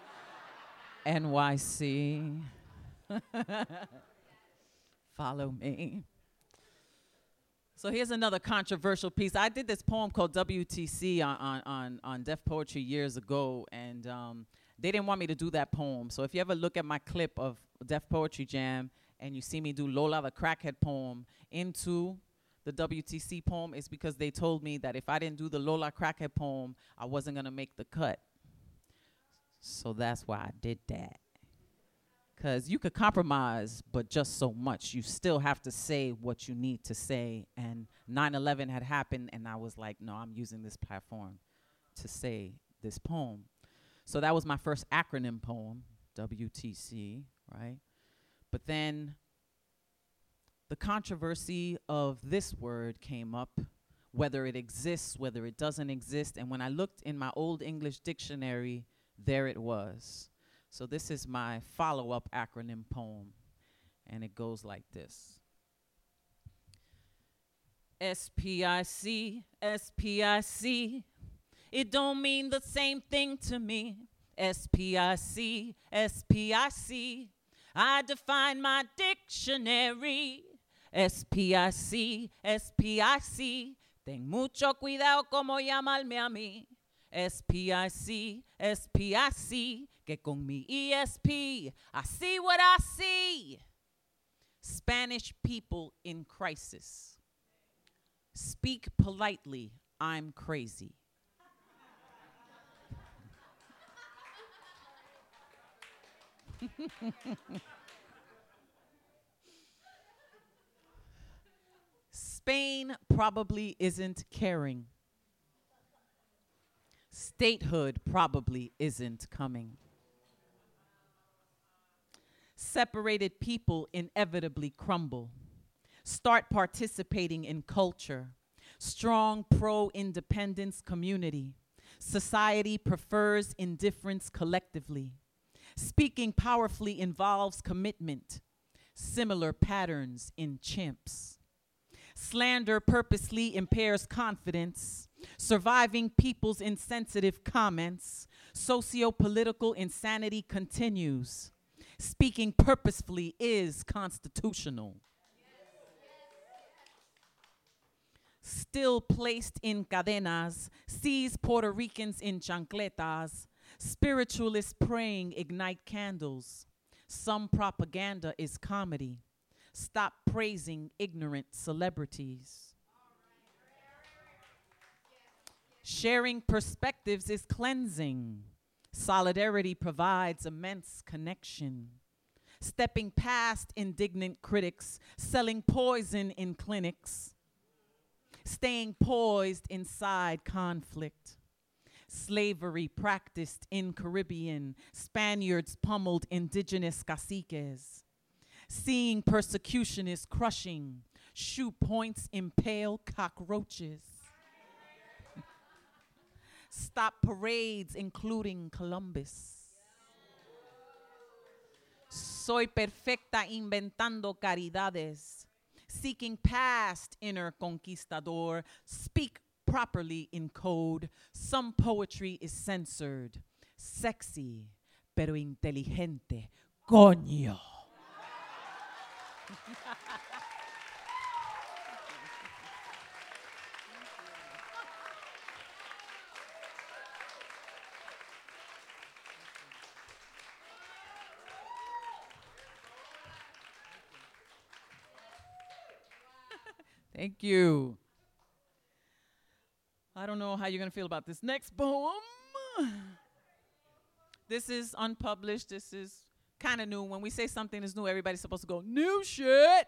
[LAUGHS] NYC. [LAUGHS] Follow me. So here's another controversial piece. I did this poem called WTC on, on, on, on Def Poetry years ago, and um, they didn't want me to do that poem. So if you ever look at my clip of Def Poetry Jam and you see me do Lola the Crackhead poem into the WTC poem, it's because they told me that if I didn't do the Lola Crackhead poem, I wasn't gonna make the cut. So that's why I did that. Because you could compromise, but just so much. You still have to say what you need to say. And 9 11 had happened, and I was like, no, I'm using this platform to say this poem. So that was my first acronym poem, WTC, right? But then the controversy of this word came up, whether it exists, whether it doesn't exist. And when I looked in my old English dictionary, there it was. So this is my follow up acronym poem. And it goes like this S P I C, S P I C, it don't mean the same thing to me. S-P-I-C, S-P-I-C. I define my dictionary. S-P-I-C, S-P-I-C. Ten mucho cuidado como llamarme a mí. S-P-I-C, S-P-I-C. Que con mi ESP, I see what I see. Spanish people in crisis. Speak politely, I'm crazy. Spain probably isn't caring. Statehood probably isn't coming. Separated people inevitably crumble. Start participating in culture. Strong pro independence community. Society prefers indifference collectively. Speaking powerfully involves commitment. Similar patterns in chimps. Slander purposely impairs confidence. Surviving people's insensitive comments. Socio political insanity continues. Speaking purposefully is constitutional. Still placed in cadenas, sees Puerto Ricans in chancletas. Spiritualists praying ignite candles. Some propaganda is comedy. Stop praising ignorant celebrities. Sharing perspectives is cleansing. Solidarity provides immense connection. Stepping past indignant critics, selling poison in clinics, staying poised inside conflict. Slavery practiced in Caribbean, Spaniards pummeled indigenous caciques. Seeing persecution is crushing, shoe points impale cockroaches. [LAUGHS] Stop parades, including Columbus. Soy perfecta inventando caridades. Seeking past inner conquistador. Speak properly in code. Some poetry is censored. Sexy, pero inteligente. Coño. Thank you. How you're going to feel about this next poem. This is unpublished. This is kind of new. When we say something is new, everybody's supposed to go, new shit. [LAUGHS]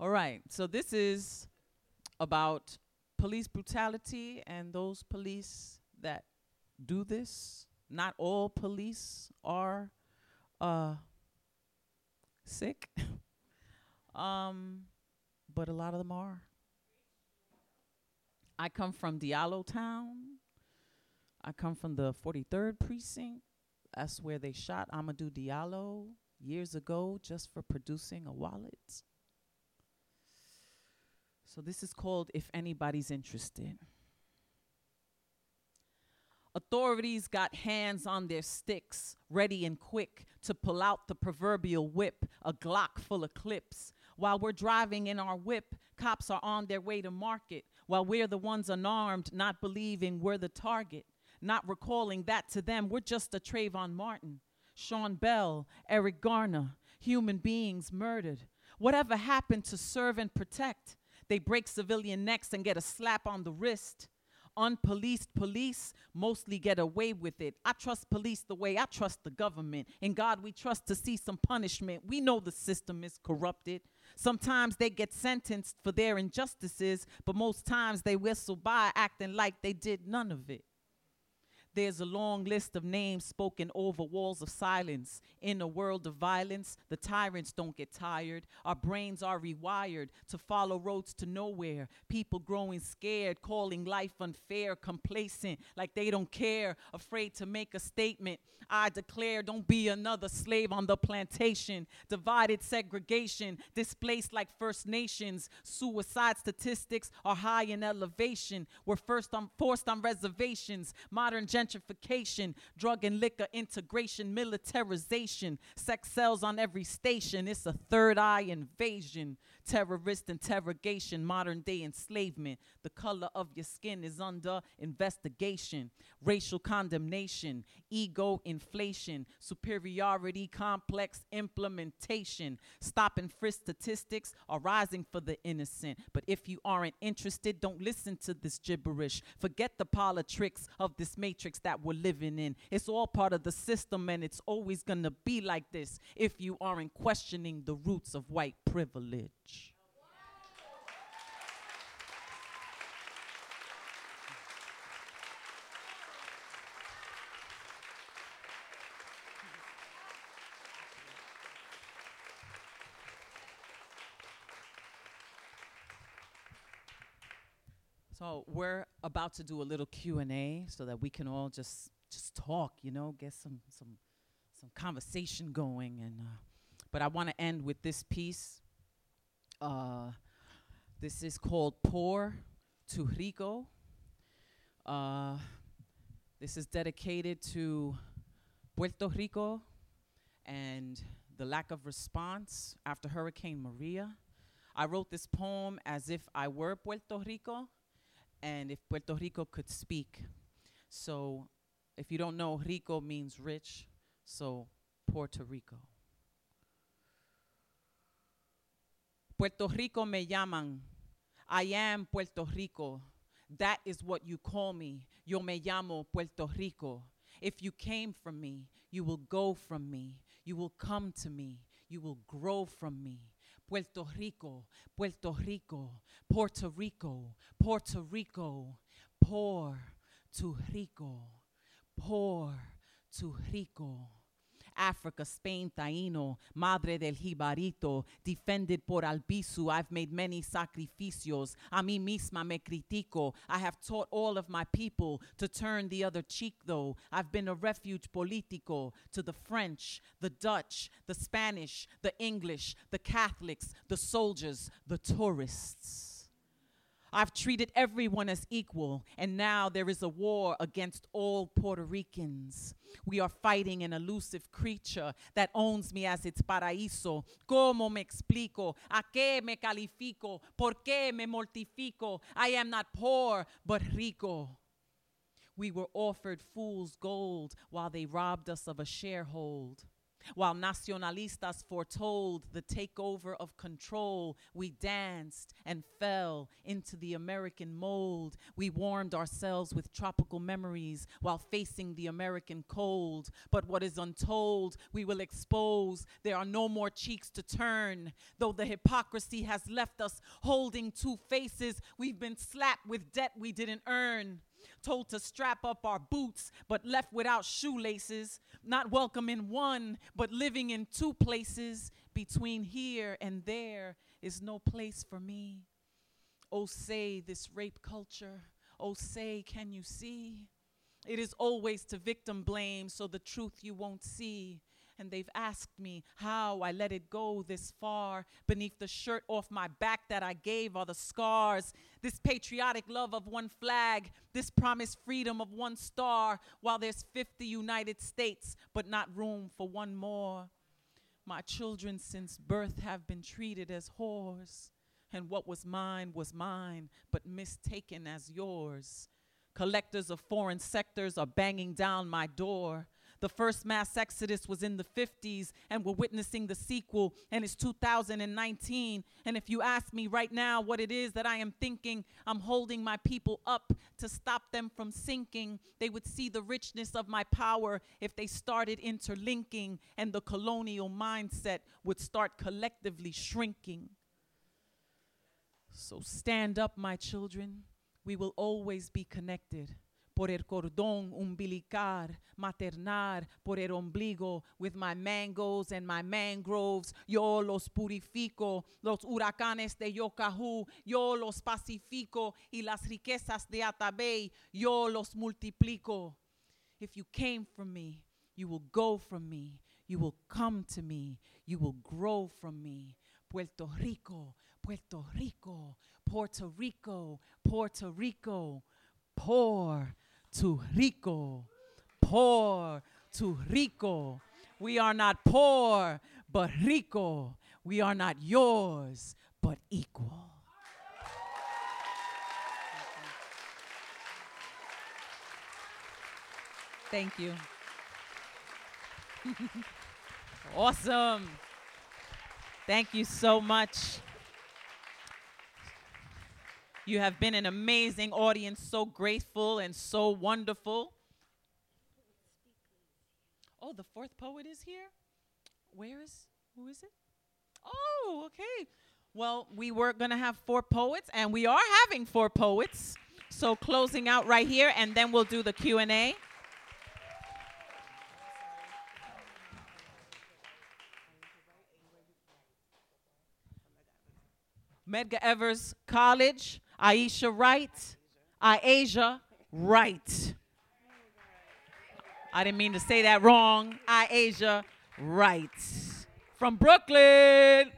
All right. So this is about police brutality and those police that do this. Not all police are uh, sick, [LAUGHS] um, but a lot of them are. I come from Diallo Town. I come from the 43rd precinct. That's where they shot Amadou Diallo years ago just for producing a wallet. So this is called If Anybody's Interested. Authorities got hands on their sticks, ready and quick to pull out the proverbial whip, a Glock full of clips. While we're driving in our whip, cops are on their way to market, while we're the ones unarmed, not believing we're the target, not recalling that to them we're just a Trayvon Martin, Sean Bell, Eric Garner, human beings murdered. Whatever happened to serve and protect? They break civilian necks and get a slap on the wrist unpoliced police mostly get away with it. I trust police the way I trust the government. In God, we trust to see some punishment. We know the system is corrupted. Sometimes they get sentenced for their injustices, but most times they whistle by acting like they did none of it. There's a long list of names spoken over walls of silence. In a world of violence, the tyrants don't get tired. Our brains are rewired to follow roads to nowhere. People growing scared, calling life unfair, complacent, like they don't care, afraid to make a statement. I declare, don't be another slave on the plantation. Divided segregation, displaced like First Nations. Suicide statistics are high in elevation. We're first on, forced on reservations. Modern gentrification, drug and liquor integration, militarization, sex cells on every station. It's a third eye invasion, terrorist interrogation, modern day enslavement. The color of your skin is under investigation, racial condemnation, ego inflation, superiority complex implementation. Stop and frisk statistics are rising for the innocent. But if you aren't interested, don't listen to this gibberish. Forget the politics of this matrix that we're living in. It's all part of the system and it's always gonna be like this if you aren't questioning the roots of white privilege. So we're about to do a little Q and A so that we can all just just talk, you know, get some some some conversation going. And uh, but I want to end with this piece. Uh, this is called "Poor to Rico." Uh, this is dedicated to Puerto Rico and the lack of response after Hurricane Maria. I wrote this poem as if I were Puerto Rico and if Puerto Rico could speak. So, if you don't know, Rico means rich, so Puerto Rico. Puerto Rico me llaman. I am Puerto Rico. That is what you call me. Yo me llamo Puerto Rico. If you came from me, you will go from me. You will come to me. You will grow from me. Puerto Rico, Puerto Rico, Puerto Rico, Puerto Rico, poor to Rico, poor to Rico. Africa, Spain, Taíno, Madre del Jibarito, defended por Albizu. I've made many sacrificios. A mí misma me critico. I have taught all of my people to turn the other cheek, though. I've been a refuge politico to the French, the Dutch, the Spanish, the English, the Catholics, the soldiers, the tourists. I've treated everyone as equal, and now there is a war against all Puerto Ricans. We are fighting an elusive creature that owns me as its paraíso. ¿Cómo me explico? ¿A qué me califico? ¿Por qué me mortifico? I am not poor, but rico. We were offered fool's gold while they robbed us of a sharehold. While nacionalistas foretold the takeover of control, we danced and fell into the American mold. We warmed ourselves with tropical memories while facing the American cold. But what is untold, we will expose. There are no more cheeks to turn. Though the hypocrisy has left us holding two faces, we've been slapped with debt we didn't earn told to strap up our boots, but left without shoelaces, not welcome in one, but living in two places. Between here and there is no place for me. Oh, say this rape culture, oh, say, can you see? It is always to victim blame, so the truth you won't see and they've asked me how I let it go this far. Beneath the shirt off my back that I gave are the scars. This patriotic love of one flag, this promised freedom of one star, while there's 50 United States, but not room for one more. My children since birth have been treated as whores, and what was mine was mine, but mistaken as yours. Collectors of foreign sectors are banging down my door. The first mass exodus was in the 50s, and we're witnessing the sequel, and it's 2019. And if you ask me right now what it is that I am thinking, I'm holding my people up to stop them from sinking. They would see the richness of my power if they started interlinking, and the colonial mindset would start collectively shrinking. So stand up, my children. We will always be connected por el cordón umbilical, maternar por el ombligo, with my mangoes and my mangroves, yo los purifico, los huracanes de Yokahu, yo los pacifico, y las riquezas de Atabey, yo los multiplico. If you came from me, you will go from me, you will come to me, you will grow from me. Puerto Rico, Puerto Rico, Puerto Rico, Puerto Rico, poor to Rico. Poor to Rico. We are not poor, but rico. We are not yours, but equal. Thank you. [LAUGHS] awesome. Thank you so much. You have been an amazing audience, so grateful and so wonderful. Oh, the fourth poet is here? Where is, who is it? Oh, okay. Well, we were going to have four poets, and we are having four poets. So closing out right here, and then we'll do the Q&A. Medgar Evers College, Aisha Wright, I Wright. I didn't mean to say that wrong. I Wright. From Brooklyn.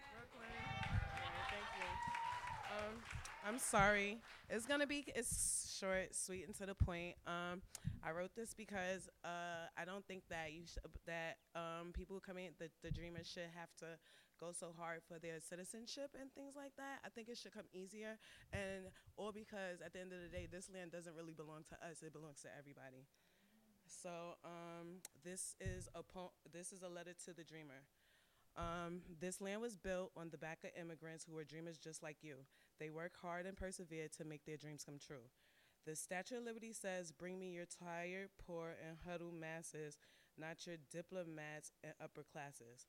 Um, I'm sorry. It's gonna be it's short, sweet, and to the point. Um, I wrote this because uh, I don't think that you sh- that um, people coming the the dreamers should have to go so hard for their citizenship and things like that. I think it should come easier, and all because at the end of the day, this land doesn't really belong to us. It belongs to everybody. So um, this is a po- this is a letter to the dreamer. Um, this land was built on the back of immigrants who were dreamers just like you. They work hard and persevere to make their dreams come true. The Statue of Liberty says, Bring me your tired, poor, and huddled masses, not your diplomats and upper classes.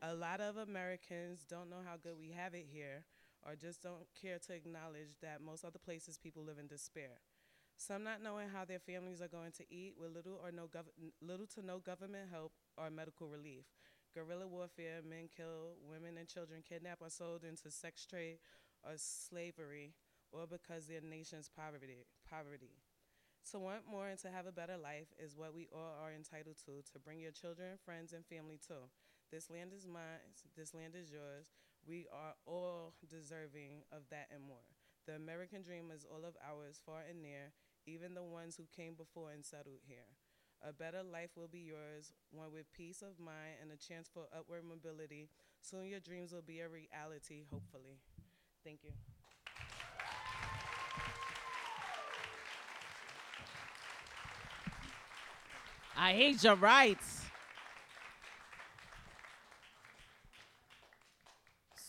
A lot of Americans don't know how good we have it here, or just don't care to acknowledge that most other places people live in despair. Some not knowing how their families are going to eat with little or no gov- little to no government help or medical relief. Guerrilla warfare, men kill, women and children kidnapped or sold into sex trade or slavery, or because their nation's poverty. Poverty. To want more and to have a better life is what we all are entitled to. To bring your children, friends, and family too. This land is mine. This land is yours. We are all deserving of that and more. The American dream is all of ours, far and near, even the ones who came before and settled here. A better life will be yours, one with peace of mind and a chance for upward mobility. Soon your dreams will be a reality, hopefully. Thank you. I hate your right.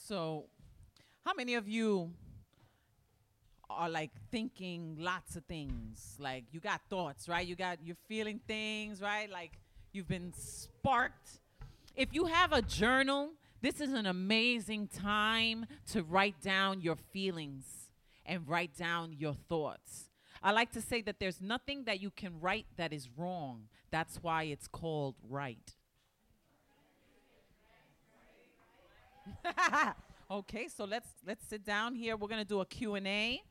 So, how many of you are like thinking lots of things? Like you got thoughts, right? You got you're feeling things, right? Like you've been sparked. If you have a journal, this is an amazing time to write down your feelings and write down your thoughts. I like to say that there's nothing that you can write that is wrong. That's why it's called right. [LAUGHS] okay, so let's let's sit down here. We're to do a Q&A.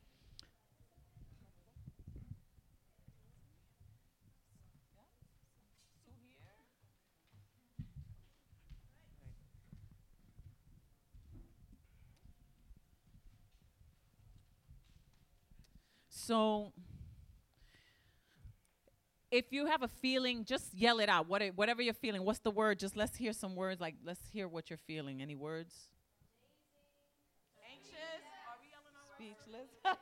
So if you have a feeling, just yell it out. What it, whatever you're feeling, what's the word? Just let's hear some words. Like let's hear what you're feeling. Any words? Anxious. Are we yelling Speechless. [LAUGHS]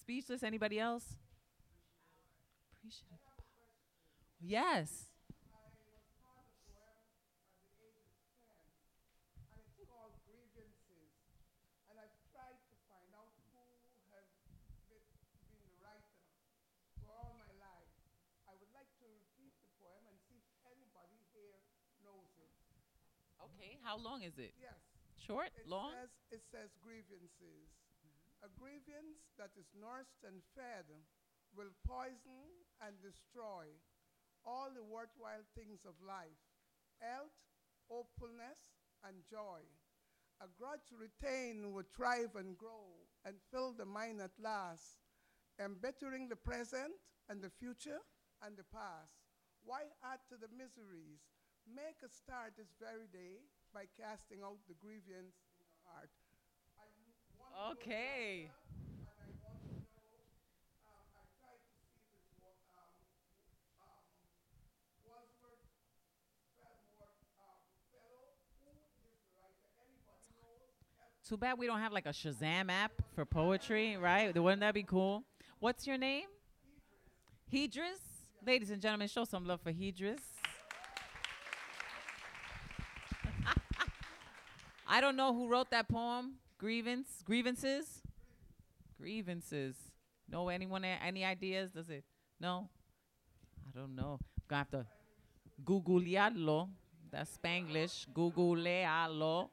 Speechless. Anybody else? Appreciative. Yes. and it's called grievances. And I've tried to find out who has been, been the writer for all my life. I would like to repeat the poem and see if anybody here knows it. Okay. How long is it? Yes. Short? It Long? says it says grievances. Mm-hmm. A grievance that is nursed and fed will poison and destroy all the worthwhile things of life health, hopefulness, and joy. A grudge retained will thrive and grow and fill the mind at last, embittering the present and the future and the past. Why add to the miseries? Make a start this very day by casting out the grievance in your heart. I want to know the Okay. writer, and I want to know, um, I tried to see if it's wa- um, um, Wadsworth Fenimore, Fellow. Who is the writer? Anybody knows? Too bad we don't have like a Shazam app for poetry, right? Wouldn't that be cool? What's your name? Hedris. Ladies and gentlemen, show some love for Hedris. I don't know who wrote that poem. Grievance, grievances, grievances. Know anyone? Any ideas? Does it? No. I don't know. Gonna have to googlearlo. That's Spanglish. Googlearlo.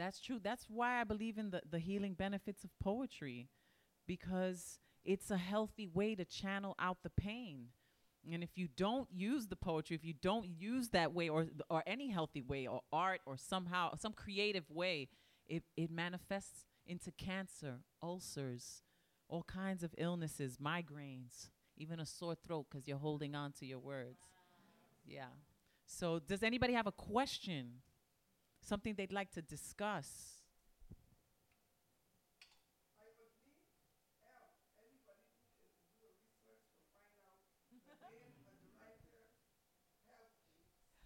That's true. That's why I believe in the, the healing benefits of poetry. Because it's a healthy way to channel out the pain. And if you don't use the poetry, if you don't use that way or or any healthy way or art or somehow some creative way, it, it manifests into cancer, ulcers, all kinds of illnesses, migraines, even a sore throat because you're holding on to your words. Yeah. So, does anybody have a question? Something they'd like to discuss?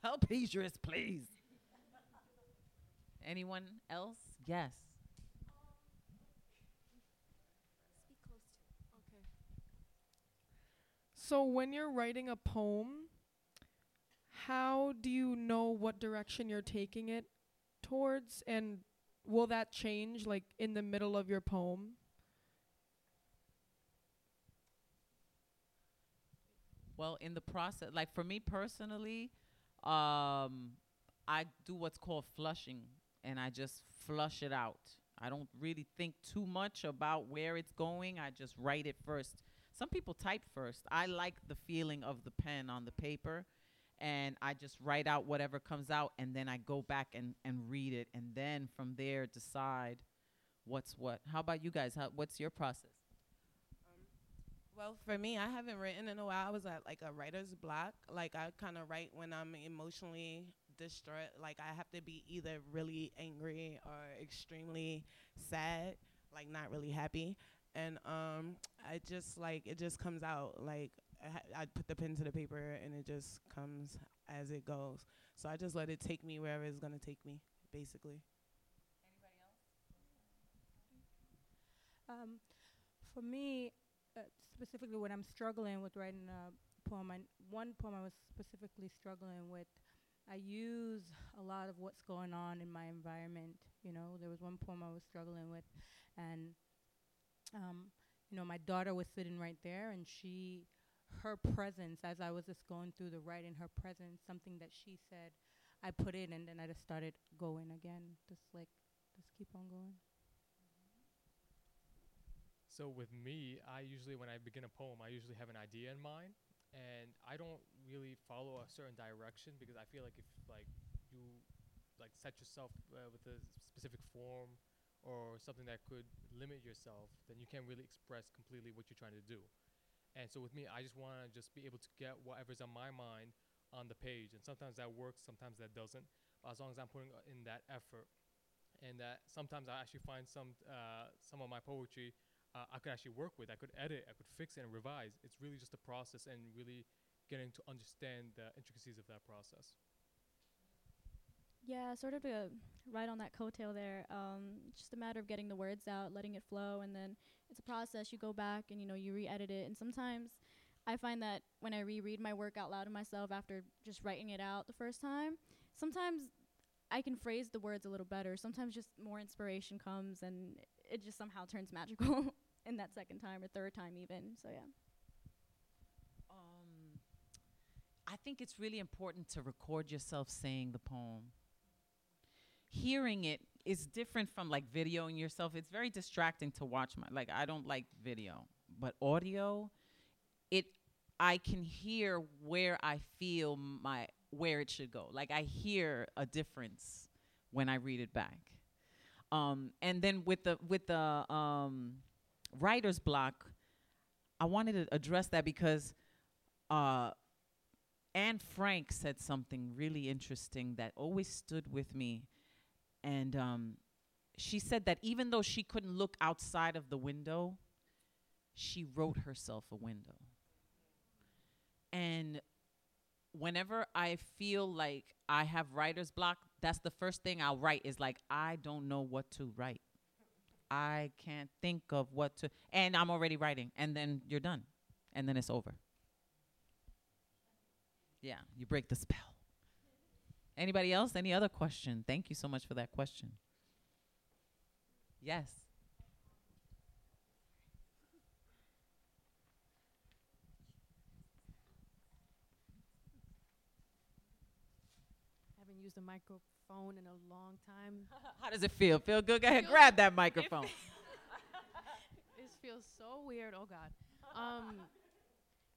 Help Idris, please. Anyone else? Yes. So when you're writing a poem, how do you know what direction you're taking it towards and will that change like in the middle of your poem? Well, in the process, like for me personally, um, I do what's called flushing, and I just flush it out. I don't really think too much about where it's going. I just write it first. Some people type first. I like the feeling of the pen on the paper, and I just write out whatever comes out, and then I go back and, and read it, and then from there decide what's what. How about you guys? How, what's your process? Well, for me, I haven't written in a while. I was at like a writer's block. Like I kind of write when I'm emotionally distraught. Like I have to be either really angry or extremely sad, like not really happy. And um, I just like it just comes out. Like I, I put the pen to the paper and it just comes as it goes. So I just let it take me wherever it's gonna take me, basically. Anybody else? Um, for me, uh, specifically when I'm struggling with writing a poem, and one poem I was specifically struggling with, I use a lot of what's going on in my environment. You know, there was one poem I was struggling with, and um, you know, my daughter was sitting right there, and she, her presence as I was just going through the writing, her presence, something that she said, I put in, and then I just started going again, just like, just keep on going. So with me, I usually when I begin a poem, I usually have an idea in mind, and I don't really follow a certain direction because I feel like if like you like set yourself uh, with a specific form or something that could limit yourself, then you can't really express completely what you're trying to do. And so with me, I just want to just be able to get whatever's on my mind on the page, and sometimes that works, sometimes that doesn't. But as long as I'm putting uh, in that effort, and that sometimes I actually find some uh, some of my poetry uh, I could actually work with. I could edit, I could fix it and revise. It's really just a process and really getting to understand the intricacies of that process. Yeah, sort of to right on that coattail there. Um, just a matter of getting the words out, letting it flow, and then it's a process. You go back and you know you re-edit it, and sometimes I find that when I reread my work out loud to myself after just writing it out the first time, sometimes I can phrase the words a little better. Sometimes just more inspiration comes, and it just somehow turns magical [LAUGHS] in that second time or third time even. So yeah. Um, I think it's really important to record yourself saying the poem. Hearing it is different from like videoing yourself. It's very distracting to watch my like I don't like video, but audio it I can hear where I feel my where it should go. Like I hear a difference when I read it back. Um, and then with the with the um, writer's block, I wanted to address that because uh, Anne Frank said something really interesting that always stood with me, and um, she said that even though she couldn't look outside of the window, she wrote herself a window. And whenever I feel like I have writer's block, that's the first thing I'll write is like, I don't know what to write. I can't think of what to, and I'm already writing, and then you're done, and then it's over. Yeah, you break the spell. Anybody else? Any other question? Thank you so much for that question. Yes. I haven't used a microphone in a long time. [LAUGHS] How does it feel? Feel good? Go ahead, grab that [LAUGHS] microphone. [LAUGHS] It's feels so weird. Oh God. Um,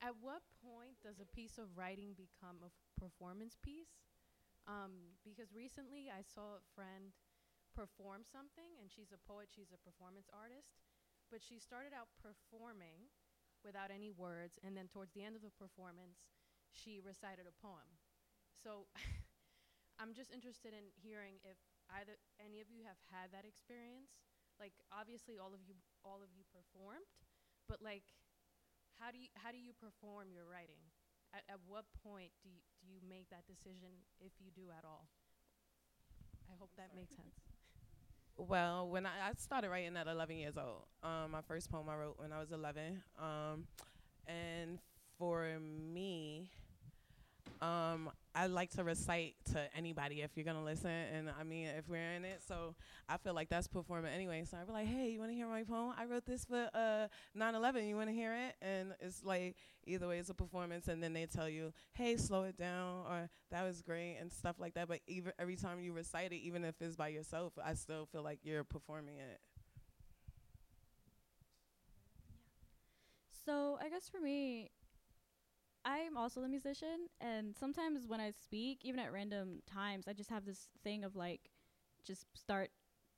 at what point does a piece of writing become a performance piece? Um, because recently I saw a friend perform something, and she's a poet. She's a performance artist, but she started out performing without any words, and then towards the end of the performance, she recited a poem. So [LAUGHS] I'm just interested in hearing if either any of you have had that experience. Like obviously all of you all of you performed, but like how do you how do you perform your writing? At, at what point do you, you make that decision if you do at all? I hope that makes sense. Well, when I, I started writing at 11 years old, um, my first poem I wrote when I was 11, um, and for me, um, I like to recite to anybody if you're gonna listen, and I mean if we're in it. So I feel like that's performing anyway. So I'd be like, hey, you wanna hear my poem? I wrote this for uh 9/11. You wanna hear it? And it's like either way, it's a performance, and then they tell you, hey, slow it down, or that was great, and stuff like that. But even every time you recite it, even if it's by yourself, I still feel like you're performing it. So I guess for me, I'm also a musician, and sometimes when I speak, even at random times, I just have this thing of like, just start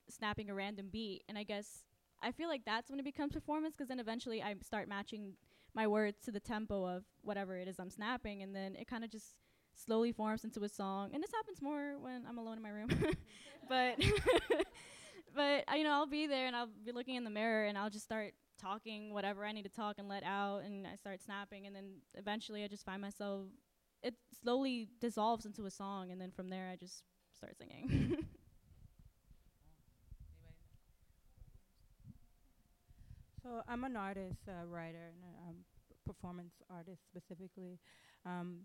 snapping a random beat, and I guess I feel like that's when it becomes performance, because then eventually I start matching my words to the tempo of whatever it is I'm snapping, and then it kind of just slowly forms into a song. And this happens more when I'm alone in my room, [LAUGHS] but [LAUGHS] but you know I'll be there and I'll be looking in the mirror and I'll just start talking whatever I need to talk and let out, and I start snapping, and then eventually I just find myself. It slowly dissolves into a song, and then from there I just start singing. [LAUGHS] So I'm an artist, uh, writer, and a um, performance artist specifically. Um,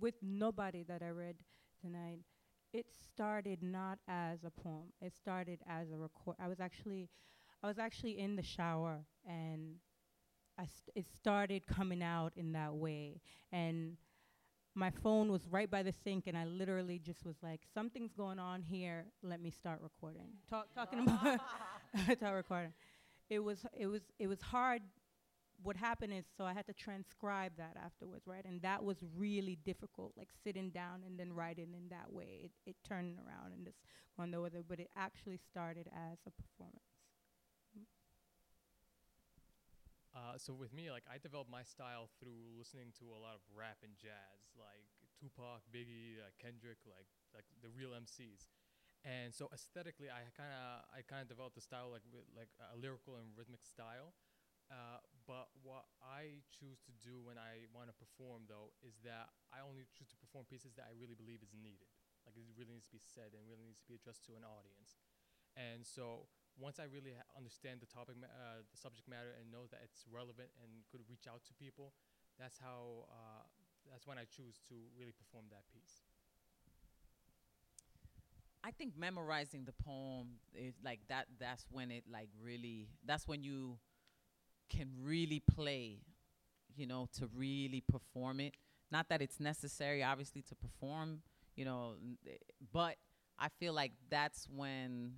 with nobody that I read tonight, it started not as a poem. It started as a record. I was actually, I was actually in the shower, and I st- it started coming out in that way. And my phone was right by the sink, and I literally just was like, "Something's going on here. Let me start recording." Talk, talking [LAUGHS] about [LAUGHS] start recording it was it was it was hard what happened is so i had to transcribe that afterwards right and that was really difficult like sitting down and then writing in that way it, it turned around and just going the other but it actually started as a performance Uh, so with me, like I developed my style through listening to a lot of rap and jazz, like Tupac, Biggie, like Kendrick, like like the real MCs. And so aesthetically, I kind of I kind of developed a style like with like a lyrical and rhythmic style. Uh, but what I choose to do when I want to perform, though, is that I only choose to perform pieces that I really believe is needed. Like it really needs to be said and really needs to be addressed to an audience. And so once I really understand the topic, uh, the subject matter, and know that it's relevant and could reach out to people, that's how. Uh, that's when I choose to really perform that piece. I think memorizing the poem is like that. That's when it like really. That's when you can really play, you know, to really perform it. Not that it's necessary, obviously, to perform, you know, eh, but I feel like that's when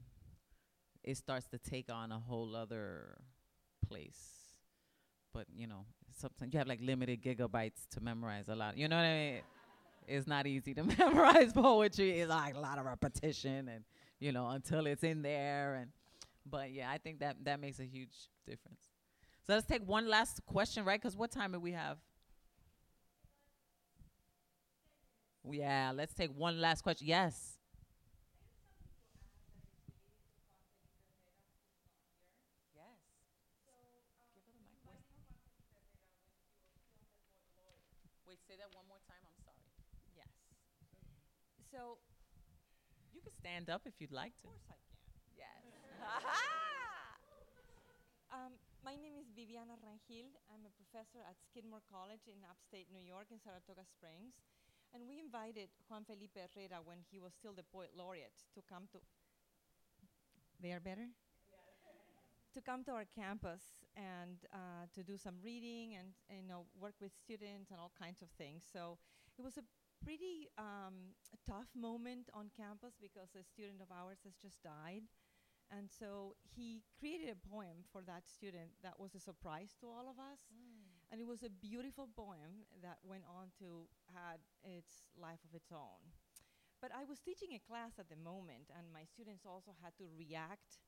it starts to take on a whole other place. But you know, sometimes you have like limited gigabytes to memorize a lot. You know what I mean? It's not easy to [LAUGHS] memorize poetry. It's like a lot of repetition, and you know, until it's in there. And but yeah, I think that that makes a huge difference. So let's take one last question, right? Because what time do we have? Yeah, let's take one last question. Yes. Wait, say that one more time. I'm sorry. Yes. So, You can stand up if you'd like to. of course I can. Yes. [LAUGHS] um, my name is Viviana Rangel. I'm a professor at Skidmore College in upstate New York in Saratoga Springs. And we invited Juan Felipe Herrera when he was still the poet laureate to come to. They are better? to come to our campus and uh, to do some reading and, and, you know work with students and all kinds of things. So it was a pretty um, tough moment on campus because a student of ours has just died, And so he created a poem for that student that was a surprise to all of us. And it was a beautiful poem that went on to had its life of its own. But I was teaching a class at the moment, and my students also had to react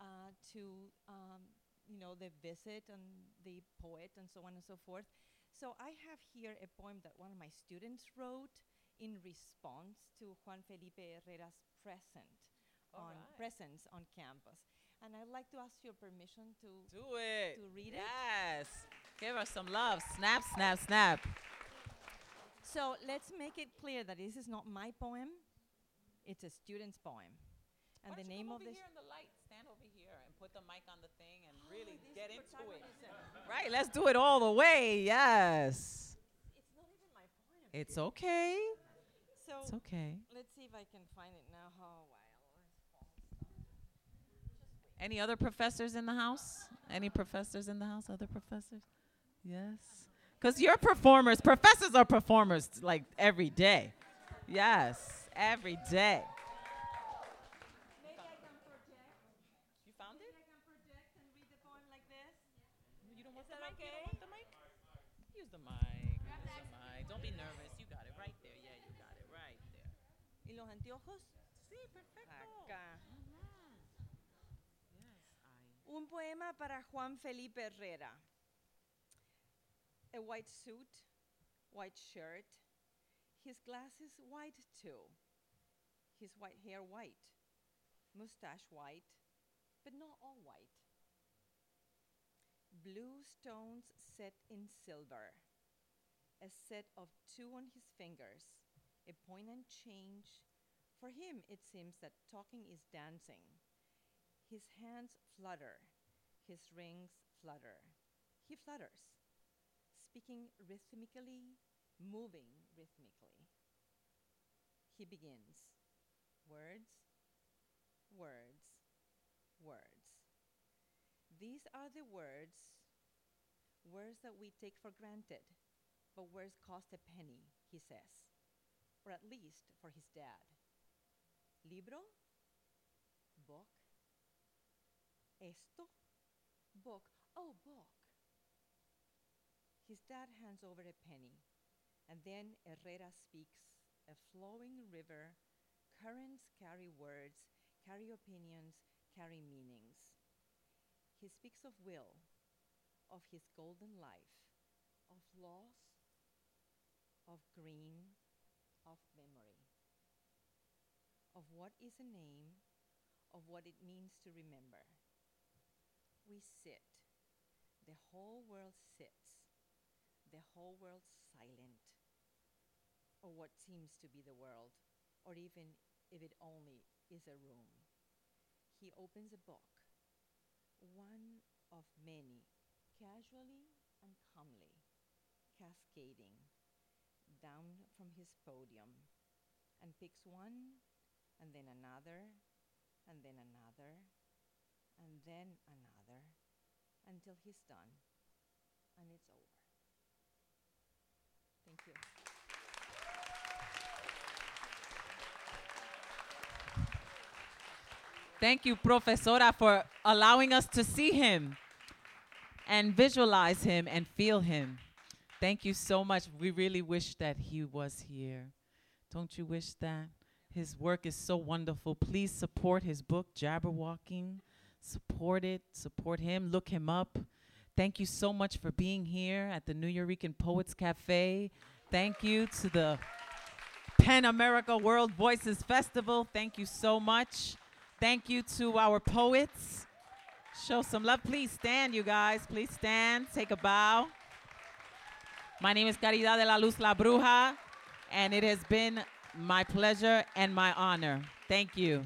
uh, to, um, you know, the visit and the poet and so on and so forth. So I have here a poem that one of my students wrote in response to Juan Felipe Herrera's present on Alright. presence on campus. And I'd like to ask your permission to Do it. to read it. Yes. Give us some love. Snap, snap, snap. So let's make it clear that this is not my poem; it's a student's poem. And the name of this. here in the light. Stand over here and put the mic on the thing and really get into it. Right, let's do it all the way. Yes. It's not even my poem. It's okay. So It's okay. let's see if I can find it now. Oh wow. Any other professors in the house? Any professors in the house? Other professors? Yes. Because you're performers. Professors are performers like every day. Yes, every day. Maybe I can project. You found it? Maybe I can project and read the poem like this. You don't want the mic? You don't want the mic? Use the mic. Use the mic. Don't be nervous. You got it right there. Yeah, you got it right there. ¿Y los anteojos? Sí, perfecto. Acá. Yes, I. Un poema para Juan Felipe Herrera. A white suit, white shirt, his glasses white too, his white hair white, mustache white, but not all white. Blue stones set in silver, a set of two on his fingers, a point and change. For him, it seems that talking is dancing. His hands flutter, his rings flutter. He flutters, speaking rhythmically, moving rhythmically. He begins words, words, words. These are the words, words that we take for granted, but words cost a penny, he says, or at least for his dad. Libro, book, esto, book, oh, book. His dad hands over a penny, and then Herrera speaks. A flowing river, currents carry words, carry opinions, carry meanings. He speaks of will, of his golden life, of loss, of green, of memory, of what is a name, of what it means to remember. We sit. The whole world sits. The whole world silent. Or what seems to be the world, or even if it only is a room. He opens a book, one of many, casually and calmly, cascading down from his podium, and picks one, and then another, and then another, and then another, until he's done, and it's over. Thank you. Thank you, Profesora, for allowing us to see him and visualize him and feel him. Thank you so much. We really wish that he was here. Don't you wish that? His work is so wonderful. Please support his book, Jabberwalking. Support it, support him, look him up. Thank you so much for being here at the Nuyorican Poets Cafe. Thank you to the Pen America World Voices Festival. Thank you so much. Thank you to our poets. Show some love. Please stand, you guys. Please stand. Take a bow. My name is Caridad de la Luz La Bruja, and it has been my pleasure and my honor. Thank you.